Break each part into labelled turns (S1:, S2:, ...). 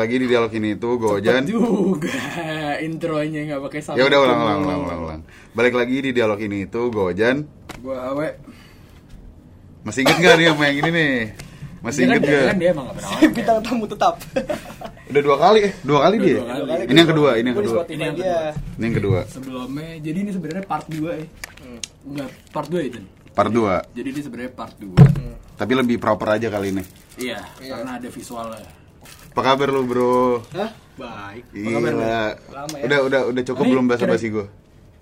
S1: lagi di dialog ini itu gue
S2: Cepet juga intronya nggak pakai sama
S1: Ya udah ulang ulang ulang ulang ulang. Balik lagi di dialog ini itu gue Ojan.
S2: Gue awe.
S1: Masih inget gak nih sama yang ini nih? Masih
S2: kan-
S1: inget
S2: dia
S1: gak?
S2: kan dia emang nggak pernah
S3: bintang tamu tetap
S1: Udah dua kali eh, dua kali
S2: Udah
S1: dia.
S2: dua kali.
S1: Ini yang kedua, ini yang
S3: Gua
S1: kedua.
S2: Ini yang
S3: dia.
S1: Ini yang kedua.
S2: Sebelumnya, jadi ini sebenarnya part 2 ya. Enggak, part 2 itu.
S1: Part 2.
S2: Jadi ini sebenarnya part 2.
S1: Tapi lebih proper aja kali ini.
S2: Iya, karena ada visualnya.
S1: Apa kabar lu, Bro?
S3: Hah?
S2: Baik.
S1: Gila.
S3: Lama ya?
S1: Udah udah udah cukup
S2: Ini
S1: belum bahasa basi gue.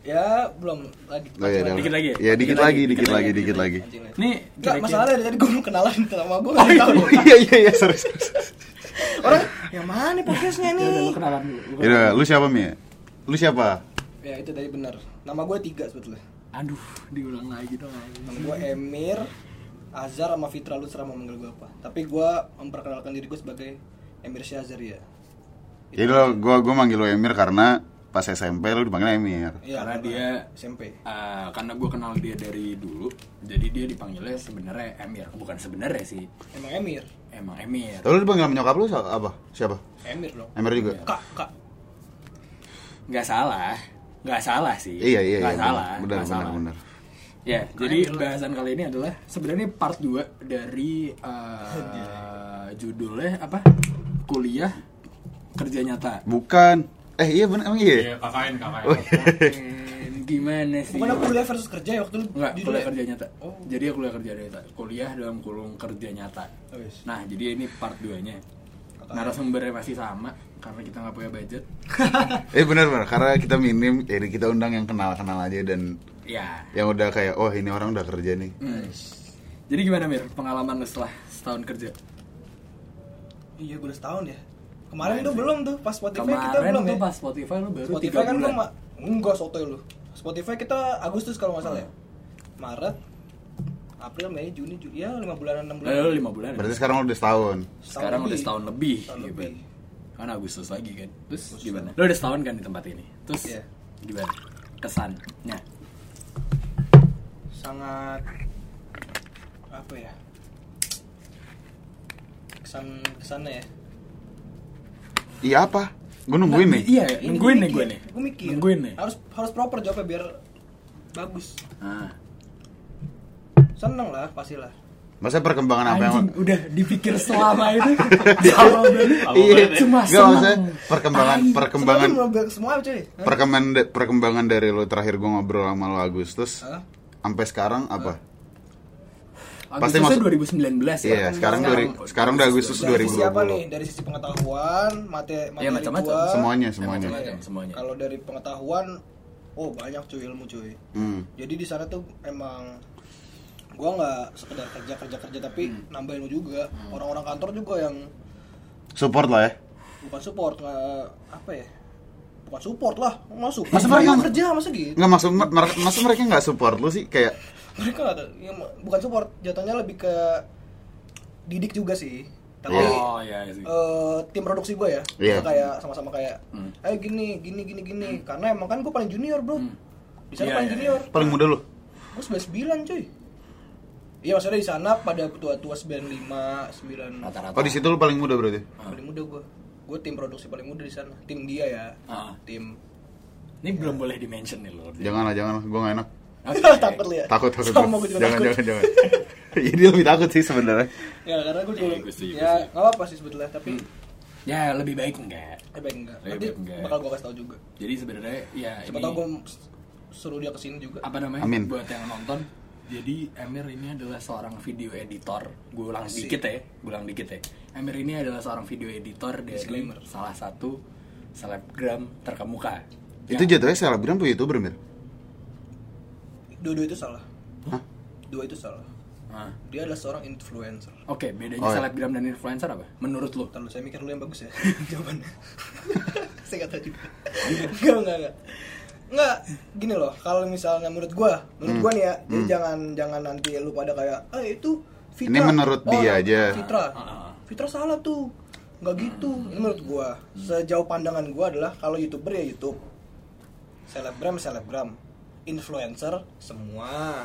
S3: Ya, belum lagi.
S1: Oh ya,
S2: Dikit lagi ya?
S1: Ya dikit lagi, dikit lagi, dikit lagi.
S3: Anjing lah.
S2: Nih,
S3: Enggak, masalah dari tadi gue belum kenalan sama gue
S1: Oh
S3: tahu.
S1: iya iya iya sorry. sorry.
S3: Orang yang mana nih podcastnya
S2: Ya udah lu
S3: nih?
S2: kenalan dulu. Lu
S1: Ya lu siapa Mi? Lu siapa?
S3: Ya itu tadi benar. Nama gue tiga sebetulnya.
S2: Aduh, diulang lagi dong.
S3: Nama gue Emir, Azhar sama Fitra lu serah mau manggil gue apa. Tapi gue memperkenalkan diri gue sebagai Emir Syazar ya.
S1: Jadi lo gua gua manggil lu Emir karena pas SMP lu dipanggil Emir.
S3: Iya,
S2: Karena dia-
S3: SMP.
S2: Ah, karena gue kenal dia dari dulu, jadi dia dipanggilnya sebenarnya Emir, bukan sebenarnya sih,
S3: Emang Emir.
S2: emang Emir.
S1: Lalu lu dipanggil sama nyokap lu sa- apa? Siapa?
S3: Emir dong.
S1: Emir juga.
S3: Kak, kak.
S2: Nggak salah, nggak salah sih.
S1: Iya iya
S2: nggak
S1: iya.
S2: salah,
S1: Benar benar
S2: salah.
S1: benar.
S2: Ya, jadi bahasan kali ini adalah sebenarnya part 2 dari eh, judulnya apa? Kuliah kerja nyata.
S1: Bukan. Eh iya benar emang iya.
S4: Iya, KKN, KKN.
S1: Oh, iya.
S2: Eh, gimana sih?
S3: Bukan aku kuliah versus kerja ya waktu lu
S2: Enggak, kuliah kerja nyata.
S3: Oh.
S2: Jadi ya kuliah kerja nyata. Kuliah dalam kurung kerja nyata.
S3: Oh, yes.
S2: Nah, jadi ini part 2-nya. Narasumbernya masih sama karena kita nggak punya budget.
S1: Eh benar benar karena kita minim jadi kita undang yang kenal-kenal aja dan
S2: Ya.
S1: yang udah kayak oh ini orang udah kerja nih.
S2: Hmm. Jadi gimana Mir pengalaman lu setelah setahun kerja?
S3: Iya, gue udah setahun ya. Kemarin tuh belum tuh, pas Spotify kita
S2: Kemarin
S3: belum
S2: tuh
S3: ya.
S2: pas Spotify lu baru
S3: Spotify kan
S2: bulan.
S3: gua ma- enggak sotoy lu. Spotify kita Agustus kalau nggak salah ya. Maret, April, Mei, Juni, Juli, ya lima bulanan enam bulan.
S2: Lalu lima bulan. ya?
S1: Berarti sekarang lu udah setahun.
S2: sekarang udah setahun lebih,
S3: Setahun
S2: gitu.
S3: lebih.
S2: Kan Agustus lagi kan. Terus gimana? Lu udah setahun kan di tempat ini. Terus
S3: Iya.
S2: gimana? Kesannya.
S3: Sangat apa ya? Kesan kesannya ya.
S1: Iya apa? Gue nungguin nih.
S2: Iya, nungguin nih gue nih.
S3: Gue mikir.
S2: Nungguin nih.
S3: Harus harus proper jawabnya biar bagus.
S2: Ah.
S3: Seneng lah pastilah.
S1: Masa perkembangan apa yang
S2: udah dipikir selama itu dulu
S1: Iya,
S2: Cuma seneng
S1: perkembangan
S2: Tai.
S1: perkembangan
S3: semua cuy.
S1: Perkembangan perkembangan dari lo terakhir gue ngobrol sama lo Agustus sampai sekarang apa?
S2: Pasti
S1: Pasti
S2: masuk
S1: masuk-
S2: 2019 ya
S1: Iya, sekarang dari sekarang udah Agustus
S3: Dari sisi apa
S1: 2020.
S3: nih? Dari sisi pengetahuan, mate materi
S2: Iya, macam-macam.
S3: gua.
S1: Semuanya, semuanya.
S2: Macam-macam, semuanya.
S3: Kalau dari pengetahuan, oh banyak cuy ilmu cuy.
S1: Hmm.
S3: Jadi di sana tuh emang gua nggak sekedar kerja kerja kerja tapi
S2: Hmm.
S3: nambah ilmu juga. Orang-orang kantor juga yang
S1: Support lah ya.
S3: bukan support nggak apa ya? Bukan support lah, masuk.
S1: Masa mereka-
S3: Ayo kerja masa gitu?
S1: Nggak maksud mer- masa mereka nggak support lu sih kayak
S3: Mereka nggak tahu. Ya, bukan support, jatuhnya lebih ke didik juga sih. Tapi
S1: Iya.
S2: Oh iya sih
S3: eh, tim produksi gue ya,
S1: Iya.
S3: Kita kayak sama-sama kayak,
S2: Hmm.
S3: ayo gini, gini, gini, gini. Karena emang kan gue paling junior bro,
S2: Hmm.
S3: di sana
S2: Iya,
S3: paling
S2: iya,
S3: junior.
S1: paling muda lu.
S3: Gue 99 cuy. Iya maksudnya di sana pada tua-tua 95, 9
S2: Rata-rata
S1: Oh di situ lu paling muda berarti.
S3: paling muda gue. Gue tim produksi paling muda di sana. Tim dia ya.
S2: Ah.
S3: Tim.
S2: Ini belum boleh dimention nih lo
S1: Jangan lah, jangan lah, gue gak enak.
S3: Takut lu ya.
S1: Takut, takut.
S3: Sama gue juga
S1: jangan,
S3: takut.
S1: jangan, jangan. Jadi lebih takut sih sebenarnya.
S3: Ya karena gue juga.
S2: Iya,
S3: ya nggak apa sih sebetulnya tapi
S2: Ya lebih baik enggak
S3: eh baik enggak.
S2: Lebih
S3: Nanti
S2: baik enggak.
S3: bakal gue kasih tau juga.
S2: Jadi sebenarnya ya
S3: Siapa
S2: ini
S3: tau gue suruh dia ke sini juga.
S2: apa namanya
S1: Amin.
S2: buat yang nonton jadi Emir ini adalah seorang video editor gue ulang
S3: Asik.
S2: dikit ya gue ulang dikit ya Emir ini adalah seorang video editor dari
S3: Disclaimer.
S2: salah satu selebgram terkemuka
S1: Itu
S2: Ya,
S1: jatuhnya selebgram tuh youtuber mir.
S3: Dua-dua itu salah.
S1: Hah?
S3: Dua itu salah.
S2: ah.
S3: Dia adalah seorang influencer.
S2: oke bedanya
S1: Oh, iya.
S2: selebgram dan influencer apa menurut lo
S3: Lalu saya mikir dulu yang bagus ya jawabannya. saya nggak tahu juga. Enggak enggak enggak. Enggak, gini loh. Kalau misalnya menurut gua, menurut
S1: Hmm.
S3: gua nih ya, jadi
S1: Hmm.
S3: jangan jangan nanti lu pada kayak, ah itu Fitra.
S1: Ini menurut dia aja.
S3: Fitra.
S2: Ah.
S3: Fitra salah tuh. Nggak gitu. Ini menurut gua. Sejauh pandangan gua adalah kalau youtuber ya YouTube, selebgram selebgram, influencer semua.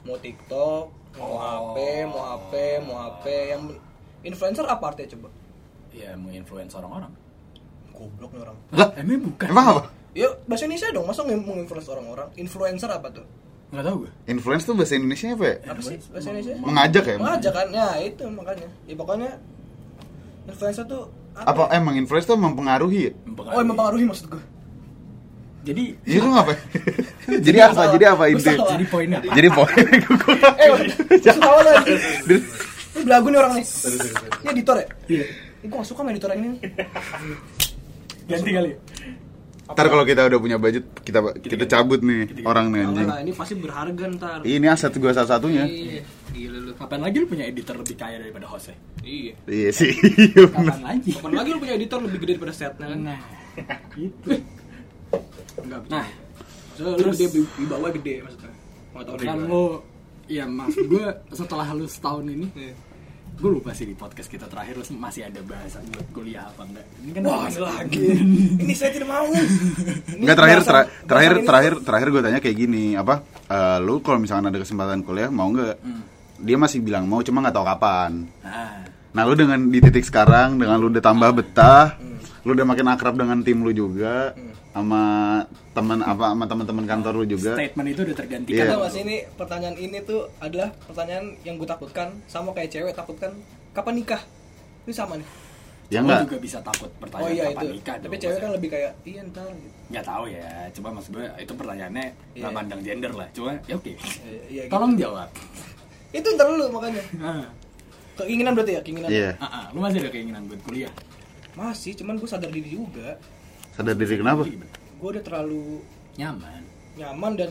S3: Mau TikTok, mau
S2: Oh.
S3: HP, mau HP, mau HP yang influencer apa artinya coba?
S2: ya menginfluence orang-orang.
S3: goblok nih orang
S1: Lah,
S2: Emang bukan?
S1: emang apa?
S3: ya bahasa Indonesia dong masa nge- menginfluence orang-orang influencer apa tuh
S2: Nggak tahu gue.
S1: Influence tuh bahasa Indonesia apa ya?
S3: apa sih bahasa Indonesia
S1: Mengajak ya?
S3: mengajak kan ya itu makanya ya pokoknya influencer tuh
S1: Apa
S3: ya?
S1: emang influence tuh mempengaruhi ya?
S3: oh yang mempengaruhi maksud gue
S2: Jadi
S1: Jadi lu ngapain? Jadi apa?
S3: Salah.
S1: Jadi apa
S3: salah.
S2: jadi poinnya apa?
S1: Jadi poin
S3: eh salah lagi ini belagu nih orang nih ini editor ya
S2: Iya.
S3: ini gue gak suka sama editor yang ini
S2: Ganti kali.
S1: Ntar kalau kita udah punya budget kita kita cabut nih orang nih anjing.
S3: Nah, ini pasti berharga ntar
S1: Ini aset gua satu-satunya.
S3: Iya, gila lu
S2: Kapan lagi lu punya editor lebih kaya daripada host ya?
S3: iya
S1: Iya sih.
S2: Kapan lagi?
S3: kapan lagi lu punya editor lebih gede daripada setnya kan
S2: Nah, gitu.
S3: Enggak.
S2: Nah,
S3: so, lu
S2: terus-
S3: gede di bawah gede maksudnya. Mau
S2: kan ya mas gue setelah lu setahun ini
S3: Iya.
S2: gue lupa sih di podcast kita terakhir lu masih ada bahasan buat kuliah apa enggak. Ini kan
S3: Wah, ini lagi. ini saya tidak mau.
S1: Enggak terakhir terakhir terakhir terakhir gue tanya kayak gini apa eh, lu kalau misalkan ada kesempatan kuliah mau nggak dia masih bilang mau cuma nggak tahu kapan.
S2: Nah,
S1: nah lu dengan di titik sekarang dengan lu udah tambah betah lu udah makin akrab dengan tim lu juga sama teman apa sama teman-teman kantor lu juga
S2: statement itu udah tergantikan
S1: Iya.
S3: Tahu nggak sih ini pertanyaan ini tuh adalah pertanyaan yang gue takutkan sama kayak cewek takutkan kapan nikah? Ini sama nih.
S1: ya enggak
S2: juga bisa takut
S3: Oh
S2: pertanyaan
S3: iya
S2: kapan
S3: itu.
S2: nikah
S3: Tapi
S2: dong,
S3: cewek kan lebih kayak iya ntar gitu.
S2: nggak tahu ya coba maksud gue itu pertanyaannya nggak
S3: Iya.
S2: pandang gender lah cuma ya oke
S3: Iya, iya gitu.
S2: tolong jawab
S3: Itu ntar dulu makanya.
S2: nah,
S3: Keinginan berarti ya, keinginan.
S1: iya
S2: ah, ah, lu masih ada keinginan buat kuliah
S3: Masih, cuman gue sadar diri juga.
S1: Sadar diri kenapa?
S3: Gue udah terlalu
S2: nyaman.
S3: nyaman dan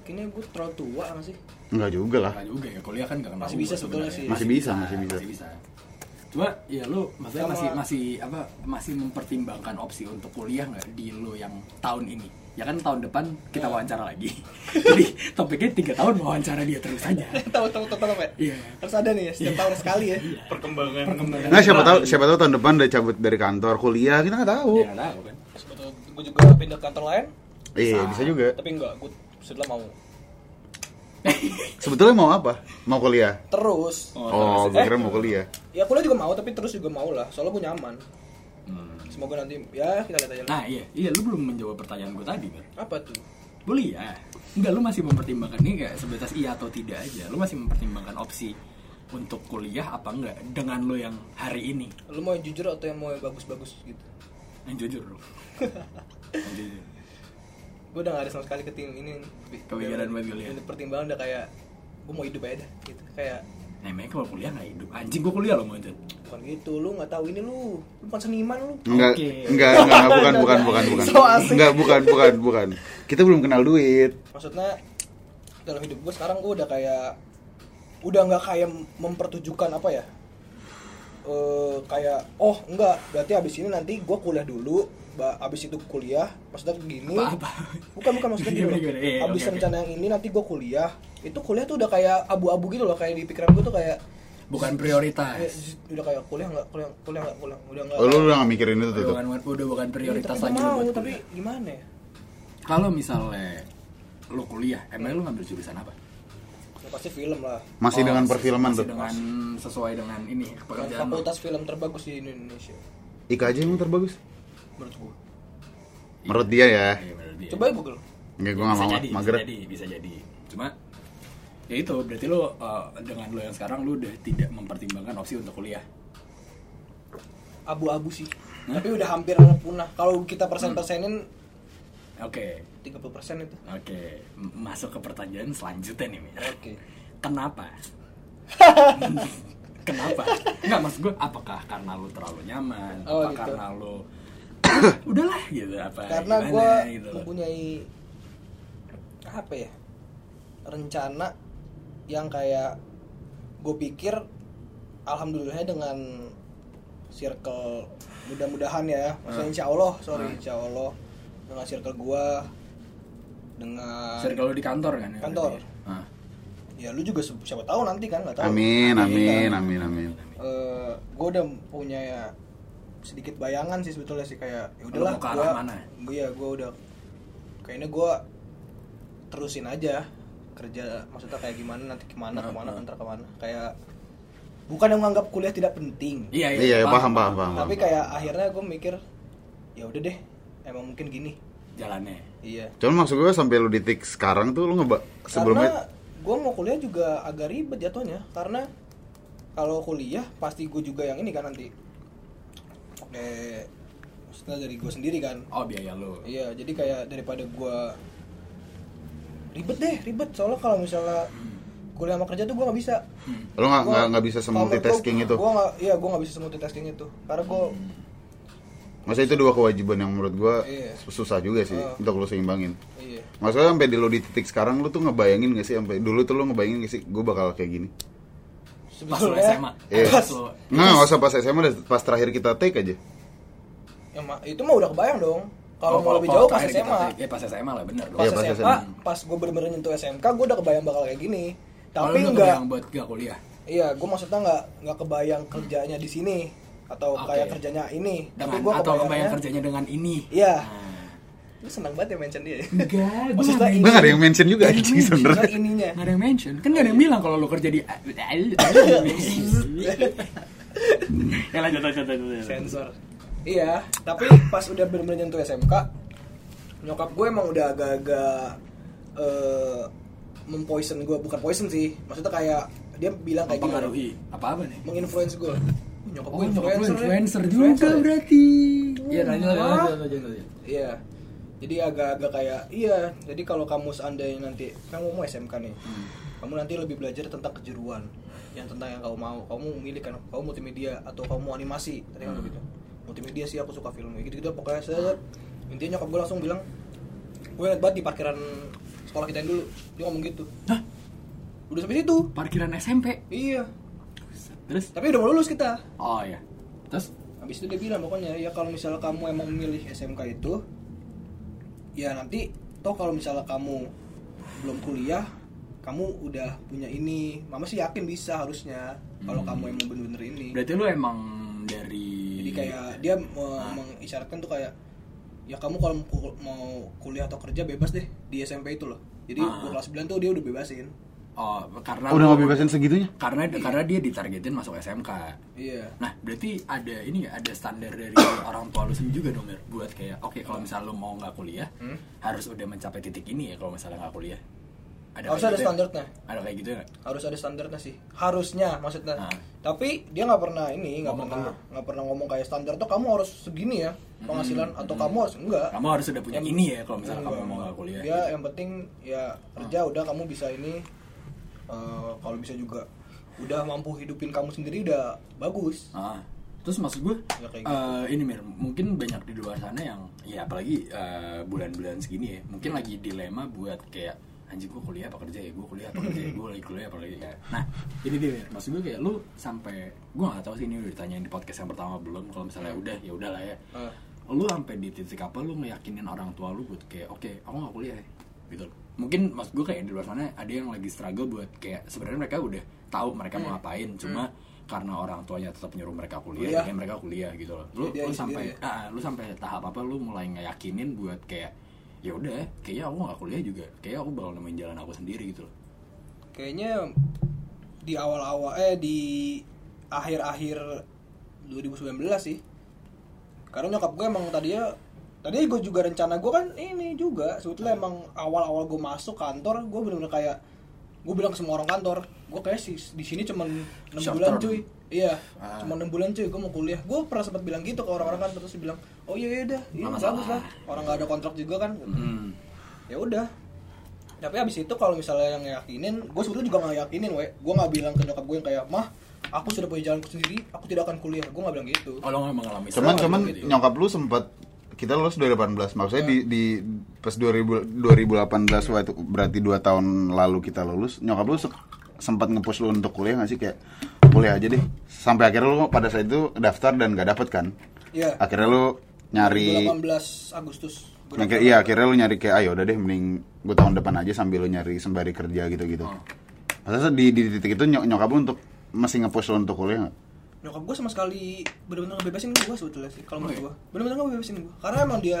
S3: kayaknya gue terlalu tua nggak sih?
S1: enggak juga lah.
S2: Nggak juga ya kuliah kan nggak kenal
S3: Masih bisa sebetulnya sih.
S1: Masih bisa, masih bisa.
S2: masih bisa. cuma ya lu maksudnya
S3: Sama-
S2: masih masih apa masih mempertimbangkan opsi untuk kuliah nggak di lu yang tahun ini? Ya kan tahun depan kita wawancara lagi. Jadi topiknya tiga tahun wawancara dia terus aja.
S3: Tahu tahu tahu tahu ya?
S2: Iya.
S3: Harus ada nih ya, setiap
S2: Iya.
S3: tahun sekali ya.
S2: perkembangan. Perkembangan.
S1: Nggak siapa tahu siapa tahu tahun depan udah cabut dari kantor kuliah kita nggak tahu.
S2: Ya nggak tahu kan
S3: gue juga pindah ke kantor lain,
S1: iya bisa juga
S3: tapi enggak, gue setelah mau
S1: sebetulnya mau apa mau kuliah
S3: terus.
S1: oh gue kira mau kuliah
S3: Ya kuliah juga mau, tapi terus juga mau lah. Soalnya gue nyaman.
S2: Hmm.
S3: Semoga nanti ya kita lihat aja lah.
S2: nah iya iya lu belum menjawab pertanyaan gue tadi kan
S3: Apa tuh?
S2: kuliah enggak lu masih mempertimbangkan ini kayak sebatas iya atau tidak aja lu masih mempertimbangkan opsi untuk kuliah apa enggak dengan lo yang hari ini
S3: Lu mau yang jujur atau yang mau yang bagus-bagus gitu?
S2: Yang jujur lo yang jujur
S3: Gue udah gak ada sama sekali ke tim ini.
S2: Kepikiran buat kuliah.
S3: Ini Pertimbangan udah kayak gue mau hidup aja dah, gitu. Kayak
S2: Nah, emangnya kalau kuliah nggak hidup anjing gua kuliah loh Monten
S3: bukan gitu, lu nggak tahu ini lu, lu bukan seniman lu.
S1: Enggak,
S2: Oke.
S1: enggak, enggak, bukan, bukan, bukan, bukan.
S3: So asik.
S1: Enggak, bukan, bukan, bukan. Kita belum kenal duit.
S3: Maksudnya dalam hidup gue sekarang gue udah kayak udah nggak kayak mempertujukan apa ya eh kayak oh enggak berarti abis ini nanti gue kuliah dulu ba- abis itu kuliah maksudnya gini bukan bukan maksudnya gini loh.
S2: gimana? Iya,
S3: abis
S2: oke.
S3: rencana yang ini nanti gue kuliah itu kuliah tuh udah kayak abu-abu gitu loh kayak di pikiran gue tuh kayak
S2: bukan
S3: eh,
S2: prioritas
S3: udah kayak kuliah nggak kuliah kuliah nggak kuliah udah nggak
S1: Oh, lu udah gak mikirin itu tuh.
S2: udah
S1: tuh.
S2: bukan udah bukan
S3: Iya,
S2: prioritas
S3: tapi
S2: lagi
S3: mau
S2: buat
S3: tapi gimana ya
S2: kalau misalnya lo kuliah emang lo ngambil jurusan apa
S3: Ya, pasti film lah
S1: Masih
S2: Oh,
S1: dengan
S2: masih-
S1: perfilman
S2: masih
S1: tuh.
S2: dengan sesuai dengan ini pekerjaan
S3: fakultas film terbagus di Indonesia
S1: IKJ emang terbagus?
S3: menurut gue
S1: Menurut dia ya.
S2: Iya, bener dia.
S3: coba ya Google
S1: Enggak, gue
S2: Ya,
S1: gak mau
S2: jadi,
S1: mager.
S2: bisa jadi bisa jadi cuma ya itu berarti lo uh, dengan lo yang sekarang lo udah tidak mempertimbangkan opsi untuk kuliah
S3: abu-abu sih
S2: Hah?
S3: tapi udah hampir punah kalau kita persen-persenin
S2: oke.
S3: 30% itu.
S2: Oke M- masuk ke pertanyaan selanjutnya nih Mir.
S3: oke.
S2: Kenapa? Kenapa? Nggak maksud gue apakah karena lo terlalu nyaman?
S3: Oh,
S2: apa
S3: gitu.
S2: karena lo udahlah gitu apa
S3: karena gue
S2: gitu
S3: mempunyai apa ya rencana yang kayak gue pikir alhamdulillahnya dengan circle mudah-mudahan ya. Maksudnya
S2: Hmm.
S3: insya Allah sorry
S2: Hmm.
S3: insya Allah dengan circle gue dengan
S2: Circle lo di kantor kan ya,
S3: Kantor.
S2: berarti? Ah.
S3: ya lu juga siapa tahu nanti kan nggak tahu
S1: Amin, amin,
S3: kan?
S1: amin, amin.
S3: gue udah punya ya sedikit bayangan sih sebetulnya sih kayak ya
S2: Lu
S3: udahlah
S2: mau ke arah
S3: gua
S2: mana?
S3: gue ya gue udah kayaknya gue terusin aja kerja maksudnya kayak gimana nanti ke mana
S2: Nah,
S3: ke mana
S2: nah.
S3: antar ke mana kayak bukan yang menganggap kuliah tidak penting
S2: Iya,
S1: Iya, paham, paham, paham.
S3: tapi kayak akhirnya gue mikir ya udah deh emang mungkin gini.
S2: Jalannya.
S3: iya.
S1: Cuman maksud gue sampai lu ditik sekarang tuh lu ngeba
S3: karena
S1: sebelumnya
S3: gue mau kuliah juga agak ribet jatuhnya. Karena kalau kuliah pasti gue juga yang ini kan nanti. Pakai maksudnya dari gue sendiri kan.
S2: Oh, biaya lu.
S3: iya jadi kayak daripada gue ribet deh ribet. Soalnya kalau misalnya kuliah sama kerja tuh gue nggak bisa.
S1: Lu nggak
S3: Gua-
S1: nggak nggak bisa multitasking itu.
S3: gue nggak iya gue nggak bisa multitasking itu. Karena gue
S1: Masa itu dua kewajiban yang menurut gua
S3: Iya.
S1: susah juga sih
S3: Oh.
S1: untuk lu seimbangin.
S3: iya
S1: Maksudnya sampai di lu di titik sekarang lu tuh ngebayangin gak sih sampai dulu tuh lu ngebayangin gak sih gue bakal kayak gini?
S2: Pas SMA.
S1: Iya.
S2: Pas
S1: nggak usah pas SMA pas terakhir kita take aja.
S3: ya, ma- itu mah udah kebayang dong kalau
S2: Oh,
S3: mau lebih jauh pas SMA
S2: Ya pas SMA lah bener.
S3: pas
S1: Iya, pas
S3: SMA,
S1: SMA.
S3: pas gue bener-bener nyentuh SMK gue udah kebayang bakal kayak gini tapi enggak
S2: kebayang buat gak kuliah.
S3: iya gue maksudnya nggak nggak kebayang kerjanya di sini atau
S2: Oke.
S3: kayak kerjanya ini tapi
S2: Dengan
S3: gue
S2: atau kebayang kerjanya dengan ini.
S3: Iya.
S2: Nah.
S3: lu seneng banget ya mention dia
S2: Enggak, gue
S1: gak ada yang mention juga anjing sebenernya.
S3: ininya
S2: Gak ada yang mention, kan gak ada yang bilang kalau lu kerja di Ya lanjut, lanjut,
S3: sensor iya tapi pas udah bener-bener nyentuh SMK nyokap gue emang udah agak-agak eh, mempoison gue bukan poison sih maksudnya kayak dia bilang kayak gini
S2: Mempengaruhi apa-apa nih?
S3: menginfluence gue nyokap
S2: Oh,
S3: gue
S2: influencer,
S3: influencer, ya.
S2: juga
S3: Influencer
S2: berarti. Iya, lanjut, lanjut, lanjut,
S3: iya jadi agak-agak kayak iya jadi kalau kamu seandainya nanti kamu mau SMK nih
S2: Hmm.
S3: kamu nanti lebih belajar tentang kejuruan yang tentang yang kamu mau kamu milih kan kamu multimedia atau kamu mau animasi tadi kan
S2: Hmm.
S3: begitu multimedia sih aku suka film gitu gitu pokoknya saya intinya nyokap gue langsung bilang gue ingat banget di parkiran sekolah kita yang dulu dia ngomong gitu
S2: Hah?
S3: udah sampai situ
S2: Parkiran SMP.
S3: iya
S2: Terus?
S3: tapi udah mau lulus kita
S2: Oh iya. Terus?
S3: habis itu dia bilang pokoknya ya kalau misalnya kamu emang memilih SMK itu ya nanti toh kalau misalnya kamu belum kuliah kamu udah punya ini mama sih yakin bisa harusnya kalau
S2: Hmm.
S3: kamu emang bener-bener ini
S2: Berarti lu emang dari
S3: jadi kayak dia me- mengisyaratkan tuh kayak ya kamu kalau mau- kuliah atau kerja bebas deh di SMP itu loh jadi
S2: Ah.
S3: kelas 9 tuh dia udah bebasin
S2: Oh, karena
S1: Udah
S2: lu-
S1: gak bebasin segitunya?
S2: Karena karena dia ditargetin masuk SMK.
S3: iya
S2: Nah, berarti ada ini nggak ada standar dari orang tua lu sendiri juga dong, Mir? Buat kayak, oke kalau misalnya lu mau nggak kuliah,
S3: Hmm?
S2: harus udah mencapai titik ini ya kalau misalnya nggak kuliah.
S3: harus
S2: kayak
S3: ada
S2: gitu ya?
S3: standarnya
S2: Ada kayak gitu nggak?
S3: harus ada standarnya sih harusnya maksudnya
S2: Ah.
S3: tapi dia nggak pernah ini nggak pernah nggak pernah ngomong kayak standar tuh kamu harus segini ya penghasilan atau kamu harus enggak
S2: Kamu harus udah punya
S3: Yang-
S2: ini ya kalau misalnya
S3: Enggak,
S2: kamu mau
S3: enggak.
S2: nggak kuliah.
S3: dia yang penting ya kerja udah kamu bisa ini eh, kalau bisa juga udah mampu hidupin kamu sendiri udah bagus
S2: Ah. Terus maksud gue,
S3: Ya, kayak
S2: eh, ini Mir, mungkin banyak di luar sana yang, ya apalagi eh, bulan-bulan segini ya, mungkin lagi dilema buat kayak anjing gue kuliah apa kerja ya, gue kuliah apa kerja ya, gue lagi kuliah apa lagi kayak. Nah, ini dia, Mir. maksud gue kayak lu sampai, gue nggak tahu sih ini udah ditanyain di podcast yang pertama belum, kalau misalnya udah ya udahlah ya.
S3: Eh,
S2: Lu sampai di titik apa lu ngeyakinin orang tua lu buat kayak, oke, aku nggak kuliah ya, gitu. Mungkin maksud gue kayak di luar sana ada yang lagi struggle buat kayak sebenarnya mereka udah tahu mereka mau ngapain, cuma karena orang tuanya tetap nyuruh mereka kuliah,
S3: Kuliah.
S2: jadi mereka kuliah gitu loh. Lu,
S3: Dia
S2: lu sampai
S3: ya?
S2: ah, lu sampai tahap apa lu mulai ngeyakinin buat kayak ya udah kayaknya aku nggak kuliah juga kayaknya aku bakal nemuin jalan aku sendiri gitu loh
S3: kayaknya di awal-awal eh di akhir-akhir 2019 sih karena nyokap gue emang tadinya tadi gue juga rencana gue kan ini juga sebetulnya emang awal-awal gue masuk kantor gue bener-bener kayak gue bilang ke semua orang kantor gue kayak sih di sini cuman enam
S2: Short
S3: bulan
S2: term.
S3: cuy iya
S2: Ah.
S3: cuma enam bulan cuy gue mau kuliah gue pernah sempat bilang gitu ke orang-orang kan terus dia bilang oh iya iya dah iya bagus
S2: masalah.
S3: lah orang nggak ada kontrak juga kan
S2: hmm.
S3: ya udah tapi abis itu kalau misalnya yang yakinin gue sebetulnya juga nggak yakinin we gue nggak bilang ke nyokap gue yang kayak mah aku sudah punya jalanku sendiri aku tidak akan kuliah gue nggak bilang gitu
S2: oh lo nggak mengalami
S1: Cuman cuman
S2: gitu.
S1: nyokap lu sempat kita lulus 2018 maksudnya di di pas 2000 2018 waktu berarti 2 tahun lalu kita lulus nyokap lu se- sempat ngepush lu untuk kuliah nggak sih? Kayak kuliah aja deh. Sampai akhirnya lu pada saat itu daftar dan gak dapet kan?
S3: Iya.
S1: Akhirnya lu nyari
S3: 18 Agustus
S1: kayak- iya akhirnya lu nyari kayak ayo udah deh mending gue tahun depan aja sambil lu nyari sembari kerja gitu-gitu.
S2: Oh.
S1: Masa di, di titik itu nyok nyokap lu untuk masih nge-push lu untuk kuliah nggak?
S3: Nyokap gue sama sekali bener-bener ngebebasin gue sebetulnya sih kalau
S2: Oh,
S3: menurut
S2: iya?
S3: gue bener-bener ngebebasin gue karena emang dia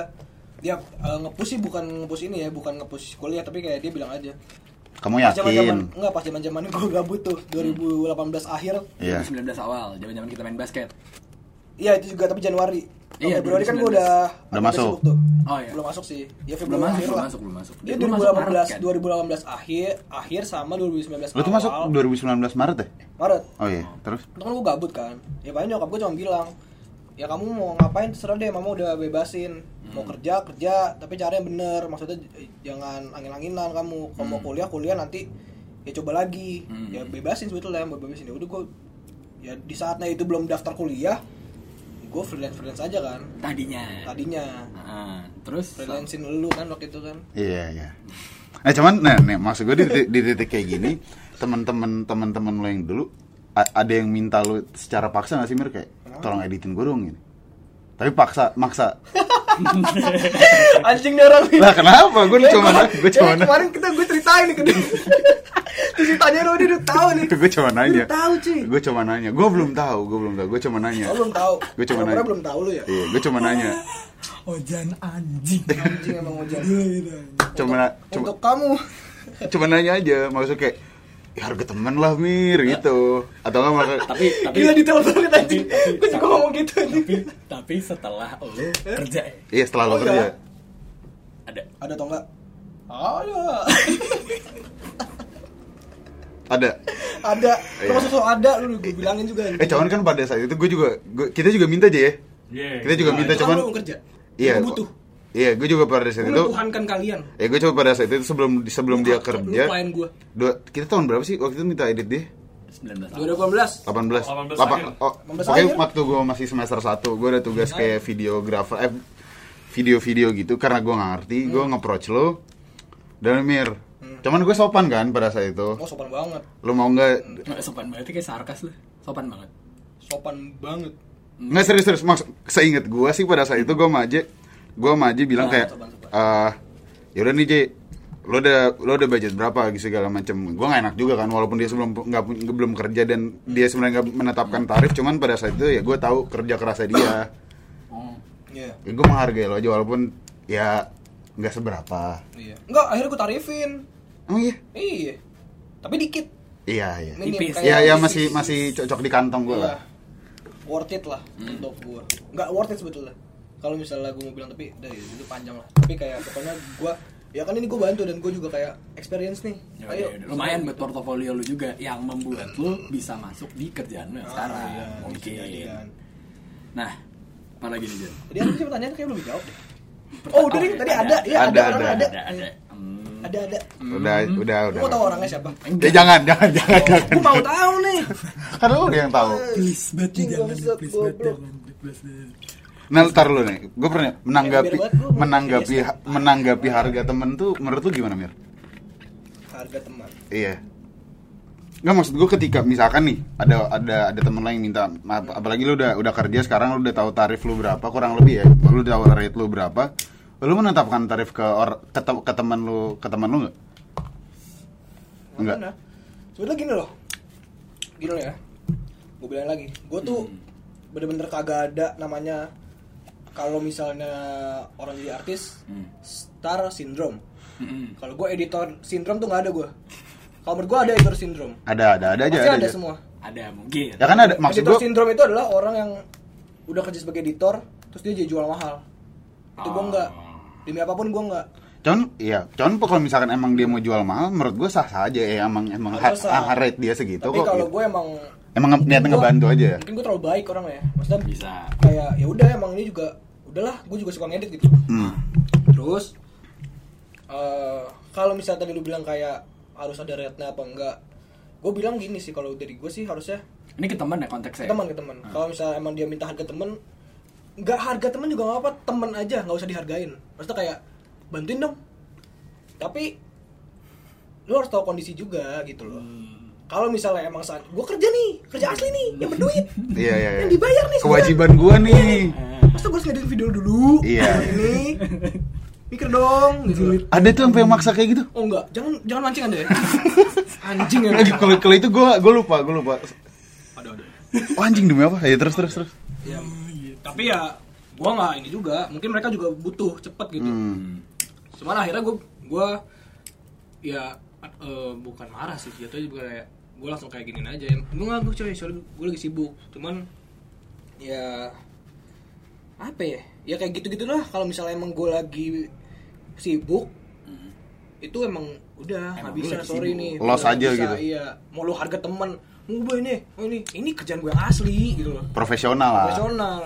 S3: dia uh, ngepush sih bukan ngepush ini ya bukan ngepush kuliah tapi kayak dia bilang aja
S1: Kamu
S3: Pas zaman-zaman
S1: yakin?
S3: enggak pas zaman-zaman gue gabut tuh 2018 akhir.
S1: Iya.
S2: 2019 awal, zaman-zaman kita main basket.
S3: Iya itu juga tapi Januari.
S2: Iya,
S3: Februari kan gue
S2: 2019.
S3: udah
S1: Udah masuk.
S3: tuh.
S2: Oh, iya.
S3: Belum masuk sih. Ya
S2: Belum
S3: Februari
S2: masuk, belum
S3: lah.
S2: masuk, belum masuk.
S3: Dia
S2: Dia masuk
S3: 2018
S2: Maret, kan?
S3: 2018 akhir akhir sama 2019
S1: Lu tuh masuk
S3: awal.
S1: 2019 Maret ya?
S3: Maret.
S1: Oh iya, terus?
S3: Itu kan gue gabut kan. Ya paling nyokap gue cuma bilang, ya kamu mau ngapain terserah deh, mama udah bebasin. Mau
S2: Hmm.
S3: kerja kerja, tapi caranya bener. Maksudnya jangan angin-anginan kamu. Kalau mau kuliah kuliah nanti ya coba lagi.
S2: Hmm.
S3: Ya bebasin sebetulnya, mau bebasin. Ya udah gue ya di saatnya itu belum daftar kuliah, gue freelance freelance aja kan.
S2: Tadinya.
S3: Tadinya
S2: Nah, terus
S3: freelancein dulu kan waktu itu kan.
S1: Iya, iya. Nah, cuman nah, nih, maksud gue di, titik- di titik kayak gini, teman-teman teman-teman lo yang dulu a- ada yang minta lu secara paksa gak sih Mir kayak tolong editin gue dong gini. Tapi paksa, maksa.
S3: Anjing nih orang ini.
S1: Lah kenapa? Gue
S3: Ya,
S1: cuma
S3: gua-
S1: gue cuma
S3: ya, kemarin kita gue ceritain nih ke dia. Terus ditanya Rodi udah tahu nih.
S1: gue cuma nanya.
S3: Udah tahu cuy.
S1: Gue cuma nanya. Gue belum tahu, gue belum tahu. Gue cuma nanya.
S3: Oh, belum tahu.
S1: Gue cuma nanya.
S3: belum tahu lu ya.
S1: Iya, gue cuma nanya.
S2: Ojan anjing.
S3: Anjing emang wajar.
S1: Cuma cuma
S3: Untuk kamu.
S1: cuma nanya aja. Maksudnya kayak ya, harga temen lah Mir gitu. Atau enggak maksud
S2: tapi tapi
S3: Gila detail banget
S2: tapi-
S3: Gue juga ngomong gitu
S2: tapi, tapi setelah lo kerja ya,
S1: Iya, setelah lo
S3: Oh,
S1: kerja.
S3: iya.
S2: ada
S3: Ada atau enggak? Ada.
S1: Ada.
S3: Ada.
S1: Iya.
S3: Lu masuk ada lu gue bilangin juga.
S1: Eh, cuman kan pada saat itu gue juga gua- kita juga minta aja ya. Kita juga minta cuman
S3: lu kerja.
S1: Iya.
S3: Butuh.
S1: Iya, gue juga pada saat
S3: Gue
S1: itu
S3: Tuhankan kalian.
S1: Ya gue coba pada saat itu sebelum sebelum dia
S3: Lu
S1: kerja.
S3: klien gua.
S1: Dua, kita tahun berapa sih waktu itu minta edit dia?
S2: 19 tahun.
S3: 2018.
S1: 18.
S4: 18
S1: Lapa-
S4: akhir.
S1: oh,
S3: 18
S1: Pokoknya
S3: akhir.
S1: waktu gue masih semester 1 Gue ada tugas kayak videografer Eh video-video gitu Karena gue gak ngerti Gue
S3: Hmm.
S1: nge-approach lo Dan Mir Cuman gue sopan kan pada saat itu
S3: Oh sopan banget.
S1: Lo mau gak
S2: Nggak, sopan banget kayak sarkas lu. Sopan banget.
S3: Sopan banget.
S1: Nggak serius-serius Maksud, Seinget gue sih pada saat itu Gue sama Aje Gue sama Aje bilang
S3: Sopan,
S1: kayak eh Yaudah nih Je lo udah lo udah budget berapa gitu segala macam gue gak enak juga kan walaupun dia sebelum nggak belum kerja dan dia sebenarnya nggak menetapkan tarif cuman pada saat itu ya gue tahu kerja kerasnya dia
S2: Oh.
S3: Iya.
S1: ya, gue menghargai lo aja walaupun ya nggak seberapa
S3: Iya. Enggak, akhirnya gue tarifin.
S1: oh iya
S3: Iya. Tapi dikit.
S1: iya iya
S3: Minim,
S2: Tipis.
S3: kayak
S1: ya ya
S3: tipis.
S1: masih masih cocok di kantong gue
S3: Iya.
S1: lah
S3: Worth it lah
S2: Hmm.
S3: untuk gue. Enggak worth it sebetulnya. Kalau misalnya gue mau bilang tapi dari itu panjang lah. Tapi kayak pokoknya gue ya kan ini gue bantu dan gue juga kayak experience nih.
S2: Ya,
S3: Ayo.
S2: ya, ya. lumayan buat portofolio lu juga yang membuat lu bisa masuk di kerjaan lu yang
S3: Ah,
S2: sekarang.
S3: iya,
S2: Mungkin.
S3: kan.
S2: Nah, apa lagi nih Jon?
S3: Jadi apa sih pertanyaan kayak belum dijawab deh. Oh, udah nih tadi ada, ya
S1: Ada,
S3: ada,
S1: ada.
S3: ada.
S2: Ada, ada. Hmm.
S3: Ada ada.
S1: udah udah
S3: Lu
S1: udah
S3: mau tahu orangnya siapa?
S1: Eh, jangan jangan jangan jangan
S3: Gue mau tahu nih.
S1: kan lo udah yang tahu
S2: Please, bet jangan, please, bet jangan, please, bet.
S1: Nah tar lu nih gue pernah menanggapi menanggapi menanggapi harga temen tuh menurut lu gimana mir
S3: Harga teman.
S1: Iya. Nggak maksud gue ketika misalkan nih ada ada ada temen lain minta ap- apalagi lu udah udah kerja sekarang lu udah tahu tarif lu berapa kurang lebih ya lu udah tahu rate lu berapa lu menetapkan tarif ke or, ke, te- ke teman lu ke teman lu nggak Enggak.
S3: Mana? Sebenarnya gini loh. Gini loh ya. Gue bilang lagi, gue tuh
S1: Hmm.
S3: bener-bener kagak ada namanya kalau misalnya orang jadi artis
S2: Hmm.
S3: star syndrome.
S2: Mm-mm.
S3: Kalau gue editor syndrome tuh nggak ada gue. Kalau menurut gue ada editor syndrome.
S1: ada ada ada aja
S3: Pasti
S1: ada,
S3: ada
S1: aja.
S3: semua.
S2: Ada mungkin.
S1: ya kan ada maksud
S3: editor
S1: gue
S3: syndrome itu adalah orang yang udah kerja sebagai editor terus dia jadi jual mahal. Itu gue
S2: Oh.
S3: nggak. Demi apa pun gue nggak.
S1: cuman iya cuman kalau misalkan emang dia mau jual mahal menurut gue sah sah aja ya emang emang ha,
S3: sah.
S1: rate dia segitu
S3: Tapi
S1: kok
S3: kalau
S1: gitu.
S3: gue emang
S1: emang
S3: Gua-
S1: ngebantu aja
S3: Mungkin gue terlalu baik orangnya ya. Maksudnya
S2: Bisa.
S3: kayak ya udah emang ini juga udahlah gue juga suka ngedit gitu.
S1: Hmm.
S3: terus eh kalau misalnya tadi lu bilang kayak harus ada rate-nya apa enggak gue bilang gini sih kalau dari gue sih harusnya
S2: Ini ke teman ya konteksnya.
S3: ke teman ke teman kalau misalnya emang dia minta harga temen nggak harga temen juga nggak apa temen aja nggak usah dihargain. Maksudnya kayak bantuin dong. Tapi lu harus tahu kondisi juga gitu loh. Kalau misalnya emang saat gue kerja nih kerja asli nih yang berduit
S1: iya iya iya.
S3: yang dibayar nih
S1: kewajiban gue nih
S3: Masa gue harus ngedit video dulu?
S1: Iya.
S3: Ini mikir dong gitu.
S1: ada tuh sampai yang maksa kayak gitu
S3: Oh enggak, jangan jangan mancing Anda ya. Anjing ya.
S1: Kalau kalau itu gue gue lupa gue lupa
S3: Ada ada.
S1: oh, anjing demi apa ya terus terus terus
S3: Ya, tapi ya gua nggak ini juga. Mungkin mereka juga butuh cepet gitu.
S1: Hmm.
S3: Cuman akhirnya gua gua ya eh, bukan marah sih jatuhnya juga kayak gue langsung kayak giniin aja gue nggak gue coy sorry gue lagi sibuk cuman ya apa ya? Ya kayak gitu gitulah kalau misalnya emang gue lagi sibuk itu emang udah nggak
S2: lu
S3: bisa sorry
S2: sibuk.
S3: nih.
S1: Loss
S3: Nggak
S1: aja
S3: bisa,
S1: gitu.
S3: iya. Mau lu harga temen mau ini oh ini ini kerjaan gue yang asli gitu loh.
S1: Profesional lah.
S3: Profesional.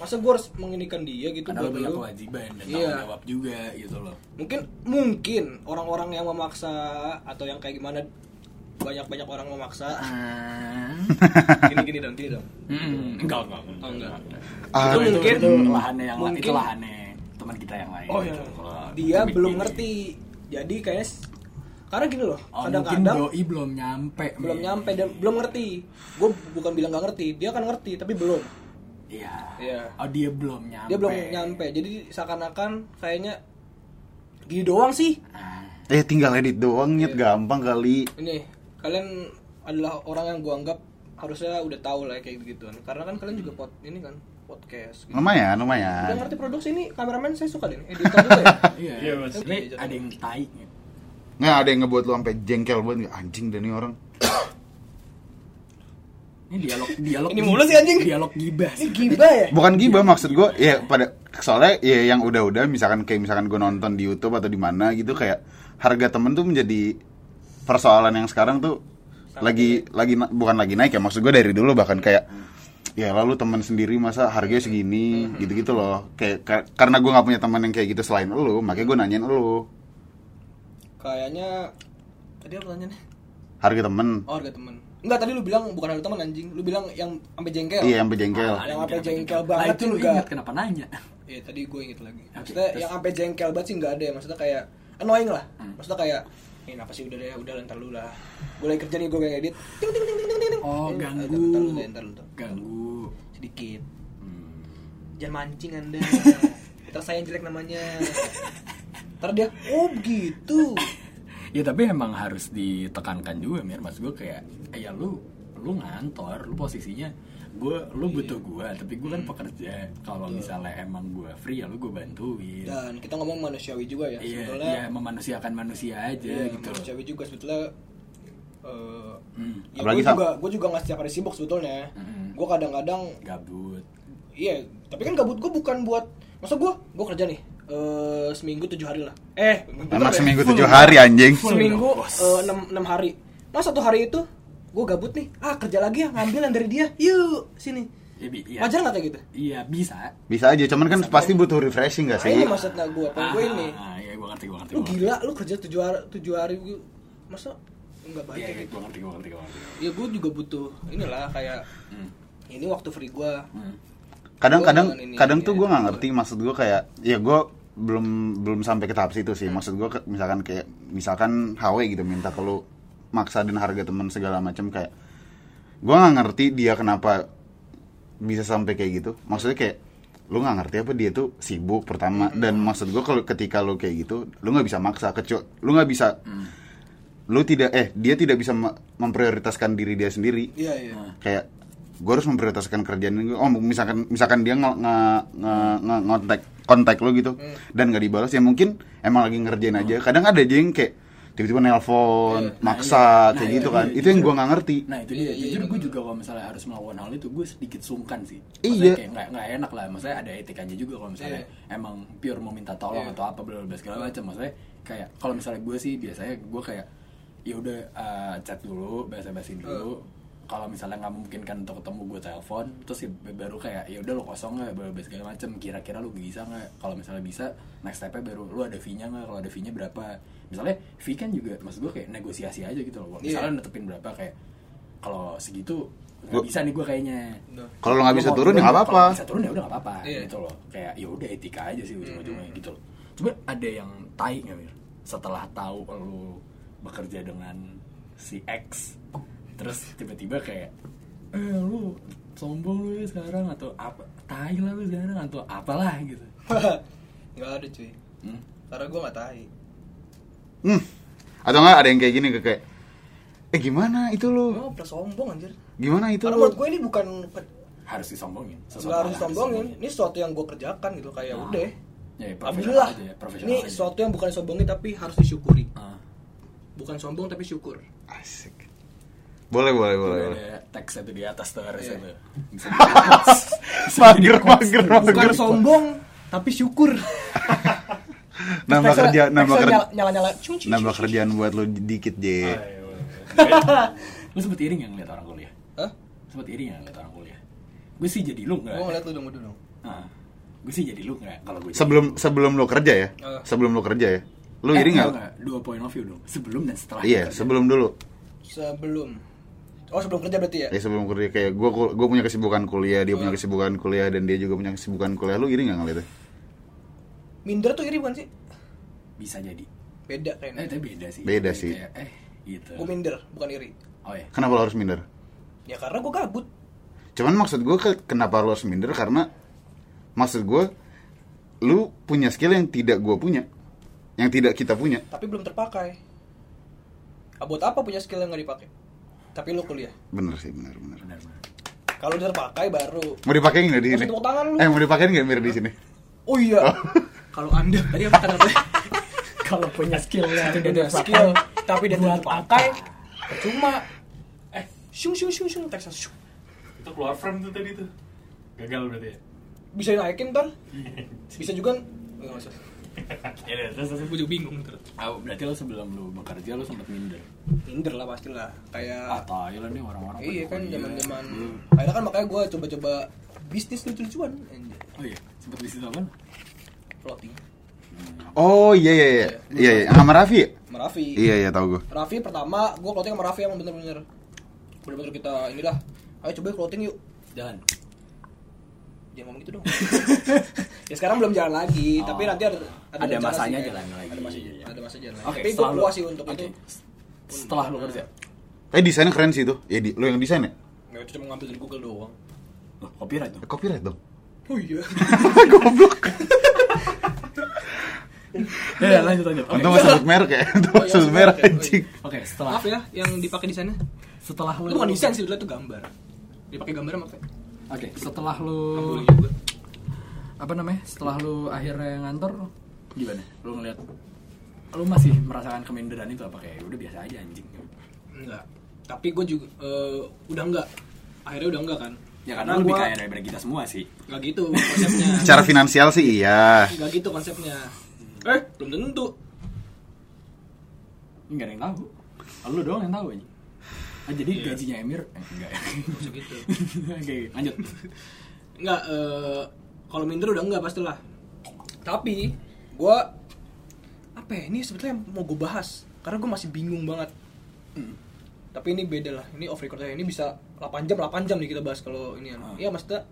S3: Masa gue harus menginikan dia gitu buat
S2: banyak kewajiban dan
S3: Iya.
S2: tanggung jawab juga gitu loh.
S3: Mungkin mungkin orang-orang yang memaksa atau yang kayak gimana banyak-banyak orang memaksa. Gini gini dong gini dong.
S2: Hmm, enggak enggak.
S3: Oh enggak.
S1: Ah,
S3: itu mungkin
S2: itu lahannya yang lain itu
S3: mungkin-
S2: lahannya teman kita yang lain
S3: oh iya.
S2: gitu.
S3: Dia belum ngerti. Jadi kayaknya s- karena gini loh
S2: oh, mungkin
S3: kadang-kadang
S2: doi belum nyampe
S3: belum
S2: men.
S3: nyampe dan belum ngerti. Gue bukan bilang nggak ngerti dia kan ngerti tapi belum.
S2: Iya.
S3: Iya.
S2: oh dia belum nyampe.
S3: Dia belum nyampe. Jadi seakan-akan kayaknya gini doang sih.
S2: Ah,
S1: eh tinggal edit doang nyet.
S3: Iya.
S1: gampang kali.
S3: Ini kalian adalah orang yang gua anggap harusnya udah tahu lah kayak gituan karena kan kalian juga pot ini kan podcast gitu.
S1: lumayan
S3: udah
S1: lumayan
S3: ngerti produksi ini kameramen saya suka deh editor juga ya?
S2: Iya.
S4: Iya, Mas.
S2: Tapi
S3: Oke,
S2: ada yang tai
S1: nggak? Ada yang ngebuat lu sampai jengkel banget nggak? anjing dan ini orang.
S2: Ini dialog dialog
S3: Ini mulu sih, anjing.
S2: dialog gibah
S3: ini gibah ya?
S1: Bukan gibah maksud gue ya pada soalnya ya yang udah-udah misalkan kayak misalkan gue nonton di YouTube atau di mana gitu kayak harga temen tuh menjadi persoalan yang sekarang tuh lagi lagi na- bukan lagi naik ya maksud gue dari dulu bahkan kayak ya lalu teman sendiri masa harganya segini? Gitu-gitu loh. Kayak ka- karena gue nggak punya teman yang kayak gitu selain lu makanya gue nanyain lu.
S3: Kayaknya tadi apa pertanyaannya?
S1: Harga temen.
S3: Oh harga temen. Enggak tadi lu bilang bukan harga temen anjing. Lu bilang yang sampai jengkel.
S1: Iya yang berjengkel
S3: Yang sampai jengkel banget
S2: itu lu ingat kenapa nanya?
S3: Iya tadi gue inget lagi. Maksudnya
S2: terus?
S3: yang sampai jengkel banget sih nggak ada ya. Maksudnya kayak annoying lah.
S2: Hmm.
S3: Maksudnya kayak ini apa sih udah deh udah ntar lu lah. Gue lagi kerja nih gue kayak edit. Ting ting ting ting ting ting.
S2: oh
S3: Eh,
S2: ganggu
S3: Ntar ntar lu deh, ntar lu,
S2: ganggu
S3: Sedikit.
S2: Hmm.
S3: Jangan mancing anda. Ntar saya jelek namanya. Ntar dia oh begitu.
S2: ya tapi emang harus ditekankan juga mir mas gue kayak ya lu lu ngantor lu posisinya gue lu butuh gue tapi gue kan pekerja kalau misalnya emang gue free ya lu gue bantuin
S3: Dan kita ngomong manusiawi juga ya.
S2: iya
S3: Sebetulnya
S2: iya memanusiakan manusia aja
S3: iya,
S2: gitu
S3: manusiawi juga sebetulnya. eh
S2: Hmm,
S3: ya gue juga gue juga nggak setiap hari sibuk sebetulnya.
S2: Mm-mm.
S3: Gue kadang-kadang
S2: gabut
S3: Iya, tapi kan gabut gue bukan buat masa gue gue kerja nih eh seminggu tujuh hari lah. Eh,
S1: emang
S3: ya.
S1: seminggu tujuh hari anjing
S3: seminggu eh, enam enam hari. Mas satu hari itu gue gabut nih. Ah kerja lagi ya ngambil yang dari dia. Yuk sini.
S2: ya, iya.
S3: Wajar nggak kayak gitu?
S2: iya bisa
S1: bisa aja cuman kan pasti butuh refreshing gak
S3: Nah,
S1: sih
S3: ini maksudnya gue. Poin gue ini.
S2: ah, iya gue ngerti gue ngerti
S3: Lu
S2: ngerti.
S3: gila, lu kerja tujuh hari tujuh hari gua- masa nggak baik
S2: iya
S3: kayak gitu?
S2: gue ngerti gue ngerti gue ngerti
S3: Ya gue juga butuh inilah kayak
S2: Hmm.
S3: ini waktu free gue.
S2: Hmm.
S1: kadang-kadang
S3: Gua ini,
S1: kadang tuh
S3: ya,
S1: gue nggak
S3: gua.
S1: ngerti maksud gue kayak ya gue belum belum sampai ke tahap situ sih maksud gue misalkan kayak misalkan HW gitu minta ke lu maksa dan harga temen segala macam kayak gue nggak ngerti dia kenapa bisa sampai kayak gitu. Maksudnya kayak lu nggak ngerti apa dia tuh sibuk pertama. Dan maksud gue kalau ketika lu kayak gitu lu nggak bisa maksa kecuali lu nggak bisa lu tidak eh dia tidak bisa me- memprioritaskan diri dia sendiri.
S3: Iya iya.
S1: kayak gue harus memprioritaskan kerjaan gue oh misalkan misalkan dia nge, nge, nge, nge- ngontak kontak lo gitu
S3: Hmm.
S1: dan gak dibalas ya mungkin emang lagi ngerjain aja. Kadang ada aja yang kayak tiba-tiba nelpon
S3: Iya.
S1: maksa
S2: Nah,
S1: kayak
S2: iya,
S1: gitu
S2: iya,
S1: kan.
S2: iya,
S1: itu yang gue nggak ngerti.
S2: Nah itu
S3: Iya,
S2: dia,
S3: iya,
S2: jujur gue juga kalau misalnya harus melakukan hal itu gue sedikit sungkan sih.
S1: Iya.
S2: Kayak nggak nggak enak lah, maksudnya ada etikanya juga kalau misalnya
S3: Iya.
S2: emang pure mau minta tolong
S3: Iya.
S2: atau apa bla bla segala macam. Maksudnya kayak kalau misalnya gue sih biasanya gue kayak ya udah uh, chat dulu, basa-basin dulu. Kalau misalnya nggak memungkinkan untuk ketemu gue telepon terus ya baru kayak ya udah lo kosong nggak? Bla segala macam. Kira-kira lo bisa nggak? Kalau misalnya bisa next stepnya baru lo ada fee nya nggak? Kalau ada fee nya berapa misalnya fee kan juga maksud gue kayak negosiasi aja gitu loh
S3: Iya.
S2: misalnya netepin berapa kayak kalau segitu nggak bisa nih gue kayaknya
S1: kalau lo nggak bisa turun ya nggak apa-apa
S2: bisa turun ya udah nggak apa-apa
S3: Iya.
S2: gitu loh kayak ya udah etika aja sih ujung-ujungnya gitu loh cuma ada yang tai nggak mir setelah tahu lo bekerja dengan si X terus tiba-tiba kayak eh lu sombong lu ya sekarang atau apa tai lah lu sekarang atau apalah gitu
S3: nggak ada cuy.
S2: hmm?
S3: Karena gue nggak tahi.
S1: Hmm. atau nggak ada yang kayak gini ke kayak eh gimana itu lo
S3: pernah sombong anjir.
S1: gimana itu
S3: Karena
S1: lo
S3: menurut gue ini bukan
S2: harus disombongin
S3: nggak harus sombongin. Ini sesuatu yang gue kerjakan gitu kayak
S2: Ah.
S3: udah.
S2: ya, profesional
S3: Alhamdulillah.
S2: aja ya, profesional
S3: Ini
S2: aja.
S3: sesuatu yang bukan disombongin tapi harus disyukuri.
S2: Ah.
S3: bukan sombong tapi syukur
S1: Asik. Boleh, boleh, boleh. boleh.
S2: teks itu di atas tuh harusnya
S3: Iya.
S2: tuh Bisa
S1: Mager, mager,
S3: bukan
S1: mager.
S3: sombong tapi syukur
S1: Nambah kerja, nambah kerja,
S3: nyala nyala cung cung
S1: nambah kerjaan buat lu dikit,
S2: Oh,
S1: Je.
S2: iya, boleh. lu sempet iri nggak ngeliat orang kuliah
S3: Hah?
S2: sempet iri nggak ngeliat orang kuliah gue sih jadi lu nggak
S3: gue ngeliat lu dong dulu dong
S2: Ah, gue sih jadi lu nggak kalau gue
S1: Sebelum sebelum lu kerja ya?
S3: Eh.
S1: Sebelum lu kerja ya? Lu
S2: Eh,
S1: iri nggak?
S2: dua point of view dong sebelum dan setelah
S1: Iya,
S2: kerja.
S1: sebelum dulu.
S3: sebelum oh sebelum kerja berarti ya
S1: Ya sebelum kerja kayak gua gua punya kesibukan kuliah, dia
S3: Oh.
S1: punya kesibukan kuliah dan dia juga punya kesibukan kuliah. Lu iri nggak ngeliatnya?
S3: Minder tuh iri bukan sih?
S2: Bisa jadi.
S3: Beda
S2: eh
S3: kayaknya
S2: tapi beda sih.
S1: Beda sih.
S2: kayak, eh gitu.
S3: Gue minder bukan iri.
S2: Oh ya
S1: Kenapa lu harus minder?
S3: ya karena gue gabut.
S1: Cuman maksud gue ke, kenapa lu harus minder? Karena maksud gue lu punya skill yang tidak gue punya, yang tidak kita punya.
S3: tapi belum terpakai. Ah, buat apa punya skill yang nggak dipakai? Tapi lu kuliah.
S1: Bener sih, bener bener.
S2: benar benar
S3: kalau udah terpakai baru.
S1: Mau dipakai nggak di sini?
S3: tepuk tangan lu.
S1: Eh mau dipakai nggak mir di sini?
S3: Oh iya. Kalau anda tadi apa kata
S2: kalau punya skill yang
S3: tidak ada skill. tapi dia tidak terpakai cuma eh shung shung shung shung Texas shung.
S2: itu keluar frame tuh tadi tuh. Gagal berarti ya?
S3: Bisa naikin ntar. Bisa juga nggak? Usah.
S2: Ya udah, terus terus.
S3: Gue juga bingung ntar.
S2: Ah, berarti lo sebelum lu bekerja lo sempet minder?
S3: Minder lah pasti lah kayak
S2: ah Thailand nih orang-orang
S3: iya kan zaman zaman akhirnya kan makanya gue coba-coba bisnis lucu-lucuan
S2: oh iya sempet bisnis apa
S3: floating
S1: Oh iya iya iya iya iya sama Raffi. ya?
S3: sama Raffi
S1: Iya iya tahu gue.
S3: Raffi pertama gue floating sama Raffi emang bener-bener bener-bener kita inilah ayo coba floating yuk
S2: jalan
S3: jangan ngomong gitu dong ya sekarang belum jalan lagi
S2: Oh.
S3: tapi nanti ada
S2: Ada
S3: rencana
S2: masanya
S3: sih,
S2: jalan lagi.
S3: ada masa
S2: Iya.
S3: ada masa jalan lagi
S2: Oke,
S3: tapi gue puas sih untuk
S2: oke.
S3: itu
S2: setelah lu kerja
S1: Eh desainnya keren sih itu. Ya di, lu yang desain ya?
S3: nggak itu cuma ngambil dari Google doang
S2: Loh, copyright dong
S1: Eh, Copyright dong.
S3: Oh iya.
S1: Goblok.
S2: ya ya, lanjut lanjut. Oke.
S1: Untung nggak sebut merek ya. Untung
S3: Oh, iya,
S1: sebut merek anjing.
S2: oke setelah
S3: maaf ya yang dipakai di sana.
S2: Setelah lu
S3: itu bukan desain sih itu gambar. Dipakai gambar apa
S2: oke setelah lu apa namanya? Setelah lu akhirnya ngantor gimana? Lu ngeliat lu masih merasakan keminderan itu apa? Kayak udah biasa aja anjing.
S3: Enggak tapi gue juga eh, udah enggak akhirnya udah enggak kan
S2: ya karena lebih
S3: gua-
S2: kaya daripada kita semua sih
S3: nggak gitu konsepnya
S1: Secara finansial sih iya.
S3: nggak gitu konsepnya eh belum tentu
S2: nggak ada yang tahu lu doang yang tahu aja ah, jadi
S3: Iya.
S2: gajinya Emir eh, enggak ya
S3: gitu
S2: oke lanjut
S3: Enggak, eh, kalau minder udah enggak pastilah. Tapi gua apa ya? Ini sebetulnya mau gue bahas karena gue masih bingung banget.
S2: Hmm.
S3: Tapi ini beda lah. Ini off record aja. Ini bisa 8 jam, 8 jam nih kita bahas kalau ini.
S2: Ah.
S3: Iya, maksudnya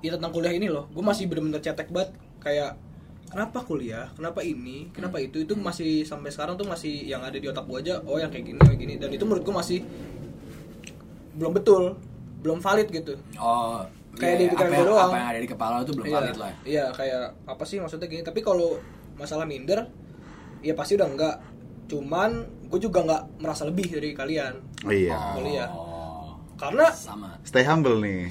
S3: ya tentang kuliah ini loh. Gue masih bener-bener cetek banget kayak kenapa kuliah, kenapa ini, kenapa
S2: Hmm.
S3: itu itu masih sampai sekarang tuh masih yang ada di otak gue aja. Oh, yang kayak gini, kayak gini. Dan itu menurut gue masih belum betul, belum valid gitu.
S2: oh
S3: Kayak
S2: iya,
S3: di pikiran
S2: apa,
S3: gua
S2: yang,
S3: doang.
S2: apa yang ada di kepala tuh belum
S3: iya,
S2: valid lah
S3: Iya, kayak apa sih maksudnya gini. Tapi kalau masalah minder, ya pasti udah enggak. Cuman gue juga nggak merasa lebih dari kalian.
S1: Oh iya.
S3: kuliah.
S2: oh
S3: Karena
S2: sama
S1: Stay humble nih.